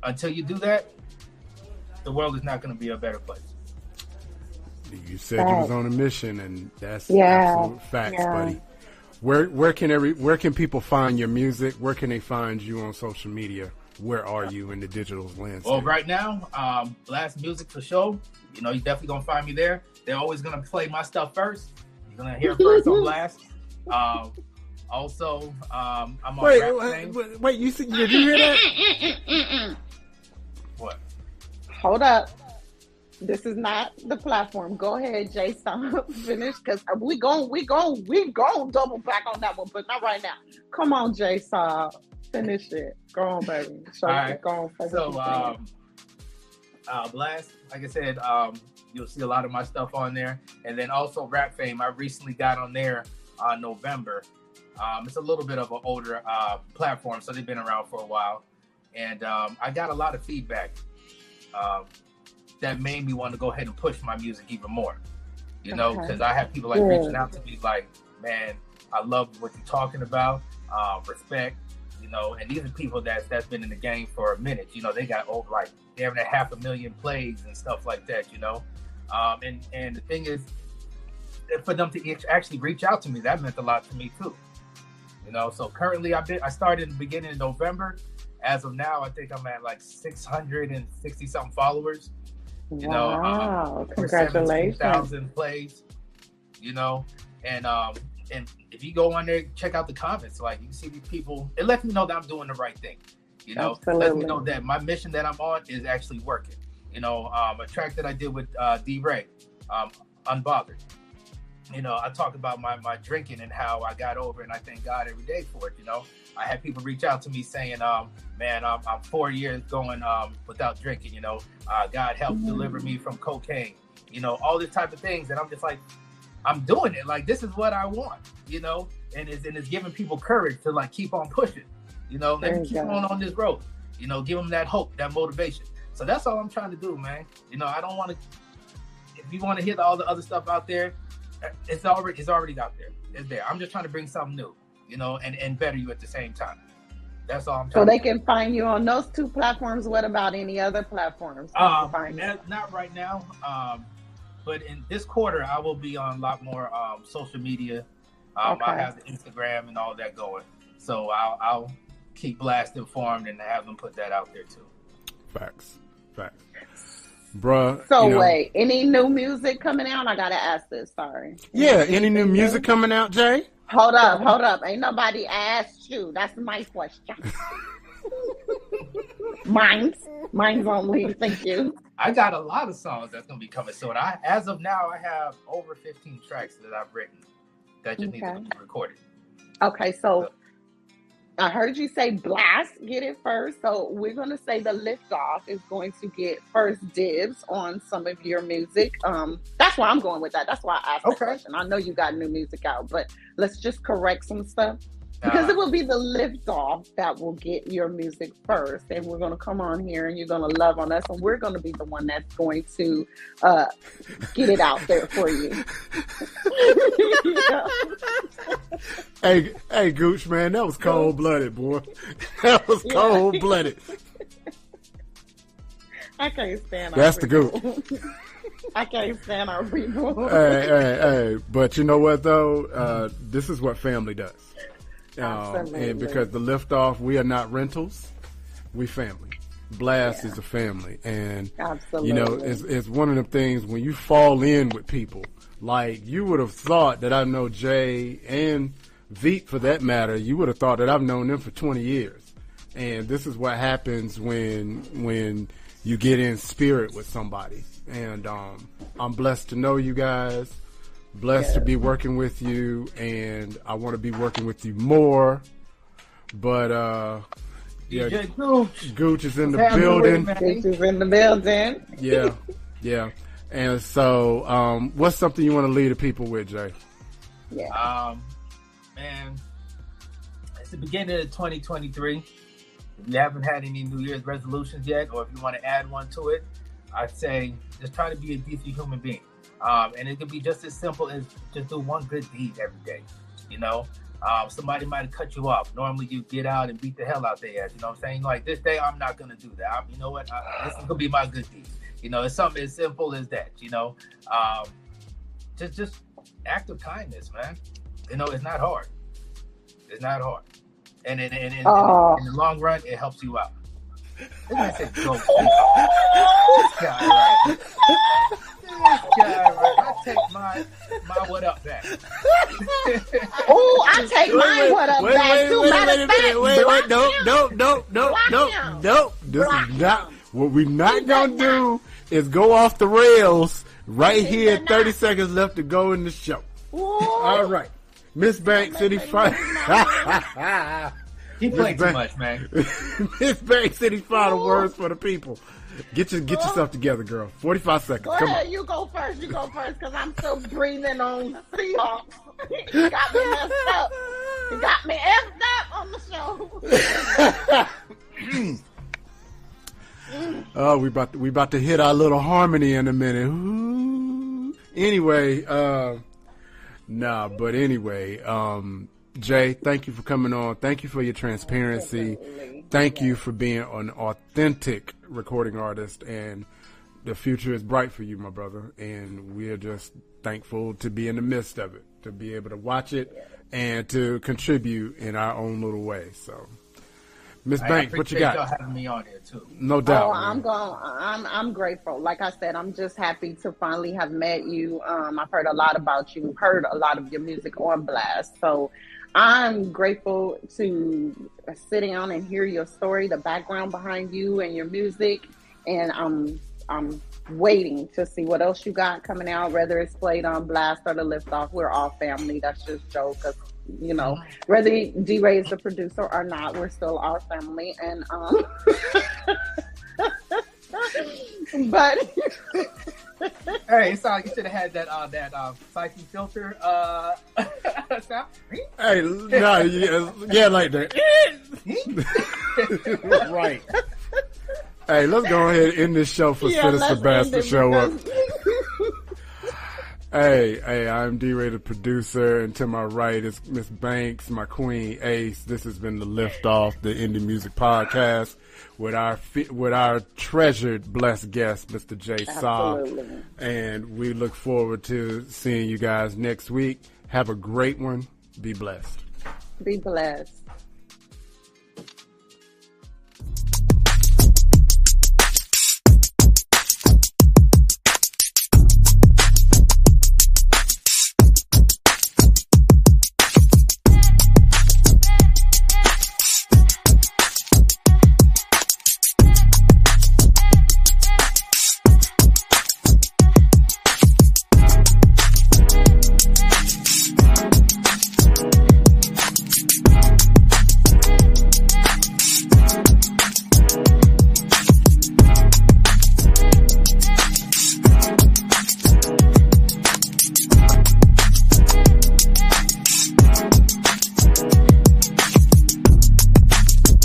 [SPEAKER 3] Until you do that, the world is not going to be a better place.
[SPEAKER 1] You said you was on a mission, and that's
[SPEAKER 2] Yeah,
[SPEAKER 1] absolute facts,
[SPEAKER 2] yeah.
[SPEAKER 1] buddy. Where where can every where can people find your music? Where can they find you on social media? Where are you in the digital landscape?
[SPEAKER 3] Well, right now, um, Blast Music for Show. You know, you're definitely gonna find me there. They're always gonna play my stuff first. You're gonna hear it first on Blast. Um, also, um, I'm on
[SPEAKER 1] Wait,
[SPEAKER 3] Rap
[SPEAKER 1] wait,
[SPEAKER 3] Fame.
[SPEAKER 1] wait, wait, you see, did you hear that?
[SPEAKER 3] What?
[SPEAKER 2] Hold up. This is not the platform. Go ahead, Jaysa. Finish because we gon' we gon' we gon' double back on that one, but not right now. Come on, Jaysa. Finish it. Go on, baby. So
[SPEAKER 3] All right.
[SPEAKER 2] go on.
[SPEAKER 3] So, um, uh, Blast, like I said, um, you'll see a lot of my stuff on there, and then also Rap Fame. I recently got on there on November. Um, it's a little bit of an older uh, platform, so they've been around for a while, and um, I got a lot of feedback um, that made me want to go ahead and push my music even more. You know,
[SPEAKER 2] Okay.
[SPEAKER 3] because I have people like
[SPEAKER 2] Good.
[SPEAKER 3] reaching out to me like, "Man, I love what you're talking about. Uh, respect." You know, and these are people that's that's been in the game for a minute. You know, they got over like they having a half a million plays and stuff like that. You know, um, and and the thing is, for them to actually reach out to me, that meant a lot to me too. You know, so currently I've been I started in the beginning of November. As of now, I think I'm at like 660 something followers. you know, um,
[SPEAKER 2] wow, congratulations.
[SPEAKER 3] 17,000 plays. You know, and um and if you go on there, check out the comments. Like you see these people. It lets me know that I'm doing the right thing. You know, lets me know that my mission that I'm on is actually working. You know, um, a track that I did with uh, D'Ray, um, Unbothered. You know, I talk about my my drinking and how I got over, and I thank God every day for it. You know, I had people reach out to me saying, um, "Man, I'm, I'm four years going um, without drinking. You know, uh, God helped
[SPEAKER 2] Mhm.
[SPEAKER 3] deliver me from cocaine. You know, all this type of things." And I'm just like, I'm doing it. Like this is what I want. You know, and it's and it's giving people courage to like keep on pushing. You know, let me keep
[SPEAKER 2] go.
[SPEAKER 3] on on this road. You know, give them that hope, that motivation. So that's all I'm trying to do, man. You know, I don't want to. If you want to hear all the other stuff out there, it's already it's already out there. It's there. I'm just trying to bring something new, you know, and and better you at the same time. That's all I'm
[SPEAKER 2] So
[SPEAKER 3] trying.
[SPEAKER 2] they
[SPEAKER 3] to. So they
[SPEAKER 2] can find you on those two platforms. What about any other platforms? they
[SPEAKER 3] Um,
[SPEAKER 2] find
[SPEAKER 3] not, not right now. Um, but in this quarter, I will be on a lot more um, social media. Um, I have the Instagram and all that going, so I'll, I'll keep Blast informed and have them put that out there too.
[SPEAKER 1] Facts, facts, bruh.
[SPEAKER 2] So
[SPEAKER 1] you know-
[SPEAKER 2] wait, any new music coming out? I gotta ask this. Sorry.
[SPEAKER 1] Yeah, any new music coming out, Jay?
[SPEAKER 2] Hold up, hold up. Ain't nobody asked you. That's my question. Mine's, mine's only. Thank you.
[SPEAKER 3] I got a lot of songs that's gonna be coming soon. I, as of now, I have over 15 tracks that I've written that just need to be recorded.
[SPEAKER 2] Okay, so I heard you say blast, get it first. So we're gonna say the liftoff is going to get first dibs on some of your music. Um, that's why I'm going with that. That's why I asked
[SPEAKER 3] Okay.
[SPEAKER 2] the question. I know you got new music out, but let's just correct some stuff. Because it will be the liftoff that will get your music first, and we're going to come on here, and you're going to love on us, and we're going to be the one that's going to uh, get it out there for you. Yeah.
[SPEAKER 1] Hey, hey, Gooch, man, that was cold blooded, boy. That was
[SPEAKER 2] Yeah.
[SPEAKER 1] cold blooded.
[SPEAKER 2] I can't stand.
[SPEAKER 1] That's the
[SPEAKER 2] people. I can't stand our people.
[SPEAKER 1] hey, hey, hey. But you know what though? Uh, this is what family does. Um, and because the liftoff, we are not rentals, we family. Blast is a family, and
[SPEAKER 2] Absolutely.
[SPEAKER 1] you know, it's it's one of the things when you fall in with people. Like you would have thought that I know Jay and Veep for that matter. You would have thought that I've known them for twenty years, and this is what happens when when you get in spirit with somebody. And um, I'm blessed to know you guys. Blessed to be working with you, and I want to be working with you more. But uh, yeah,
[SPEAKER 3] DJ Gooch.
[SPEAKER 1] Gooch is in the
[SPEAKER 3] Family,
[SPEAKER 1] building.
[SPEAKER 3] man.
[SPEAKER 2] This is in the building.
[SPEAKER 1] Yeah, yeah. And so, um, what's something you want to lead the people with, Jay?
[SPEAKER 2] Yeah.
[SPEAKER 3] Um, man, it's the beginning of 2023. If you haven't had any New Year's resolutions yet, or if you want to add one to it, I'd say just try to be a decent human being. Um, and it could be just as simple as just do one good deed every day. You know, um, somebody might have cut you off. Normally, you get out and beat the hell out their ass. You know what I'm saying? Like this day, I'm not gonna do that. I'm, you know what? I, this is gonna be my good deed. You know, it's something as simple as that. You know, um, just just act of kindness, man. You know, it's not hard. It's not hard, and in, in, in,
[SPEAKER 2] Oh.
[SPEAKER 3] in the long run, it helps you out. This man said, "Go." This guy, right? This guy, right? I take my my what up back.
[SPEAKER 2] Oh, I take mine. What up,
[SPEAKER 1] wait,
[SPEAKER 2] back
[SPEAKER 1] wait,
[SPEAKER 2] too.
[SPEAKER 1] wait,
[SPEAKER 2] Matter
[SPEAKER 1] wait,
[SPEAKER 2] of
[SPEAKER 1] wait,
[SPEAKER 2] fact,
[SPEAKER 1] wait, wait,
[SPEAKER 2] block
[SPEAKER 1] nope,
[SPEAKER 2] him.
[SPEAKER 1] nope, nope, nope, nope, nope. This
[SPEAKER 2] Block
[SPEAKER 1] is not what we're not
[SPEAKER 2] He
[SPEAKER 1] gonna
[SPEAKER 2] better
[SPEAKER 1] do. Is go off the rails right
[SPEAKER 2] He
[SPEAKER 1] here. Thirty
[SPEAKER 2] not.
[SPEAKER 1] seconds left to go in the show.
[SPEAKER 2] Ooh.
[SPEAKER 1] All right, Miss Banks, City Final.
[SPEAKER 3] He played too much, man.
[SPEAKER 1] Miss Banks, City Final
[SPEAKER 2] Ooh.
[SPEAKER 1] words for the people. Get your get yourself together, girl. Forty five seconds.
[SPEAKER 2] Go
[SPEAKER 1] Come
[SPEAKER 2] ahead,
[SPEAKER 1] on.
[SPEAKER 2] you go first. You go first, because I'm still breathing on Seahawks. you got me messed up. You got me effed up on the show.
[SPEAKER 1] Oh, we about to, we about to hit our little harmony in a minute. Ooh. Anyway, uh, nah, but anyway, um, Jay, thank you for coming on. Thank you for your transparency. Thank you for being an authentic recording artist, and the future is bright for you, my brother. And we're just thankful to be in the midst of it, to be able to watch it, and to contribute in our own little way. So, Miss
[SPEAKER 3] I
[SPEAKER 1] Banks, what you
[SPEAKER 3] appreciate y'all
[SPEAKER 1] got?
[SPEAKER 3] having me on here too.
[SPEAKER 1] No doubt.
[SPEAKER 2] Oh. I'm going. I'm I'm grateful. Like I said, I'm just happy to finally have met you. Um, I've heard a lot about you. Heard a lot of your music on blast. So, I'm grateful to sit down and hear your story, the background behind you and your music, and I'm I'm waiting to see what else you got coming out. Whether it's played on blast or the liftoff, we're all family. That's just Joe, because you know whether D'Ray is the producer or not, we're still our family. And um, but
[SPEAKER 3] Hey, it sounded like you should have had that uh, that uh, Psyche filter uh, sound.
[SPEAKER 1] Hey, no, yeah, yeah, like that. right. Hey, let's go ahead and end this show for
[SPEAKER 2] yeah,
[SPEAKER 1] Sinister
[SPEAKER 2] let's
[SPEAKER 1] Bass to show up. Hey, hey, I'm D-rated producer, and to my right is Miss Banks, my queen Ace. This has been the Lift Off, the Indie Music Podcast, with our with our treasured, blessed guest, Mr.
[SPEAKER 2] Jaysa.
[SPEAKER 1] And we look forward to seeing you guys next week. Have a great one. Be blessed.
[SPEAKER 2] Be blessed.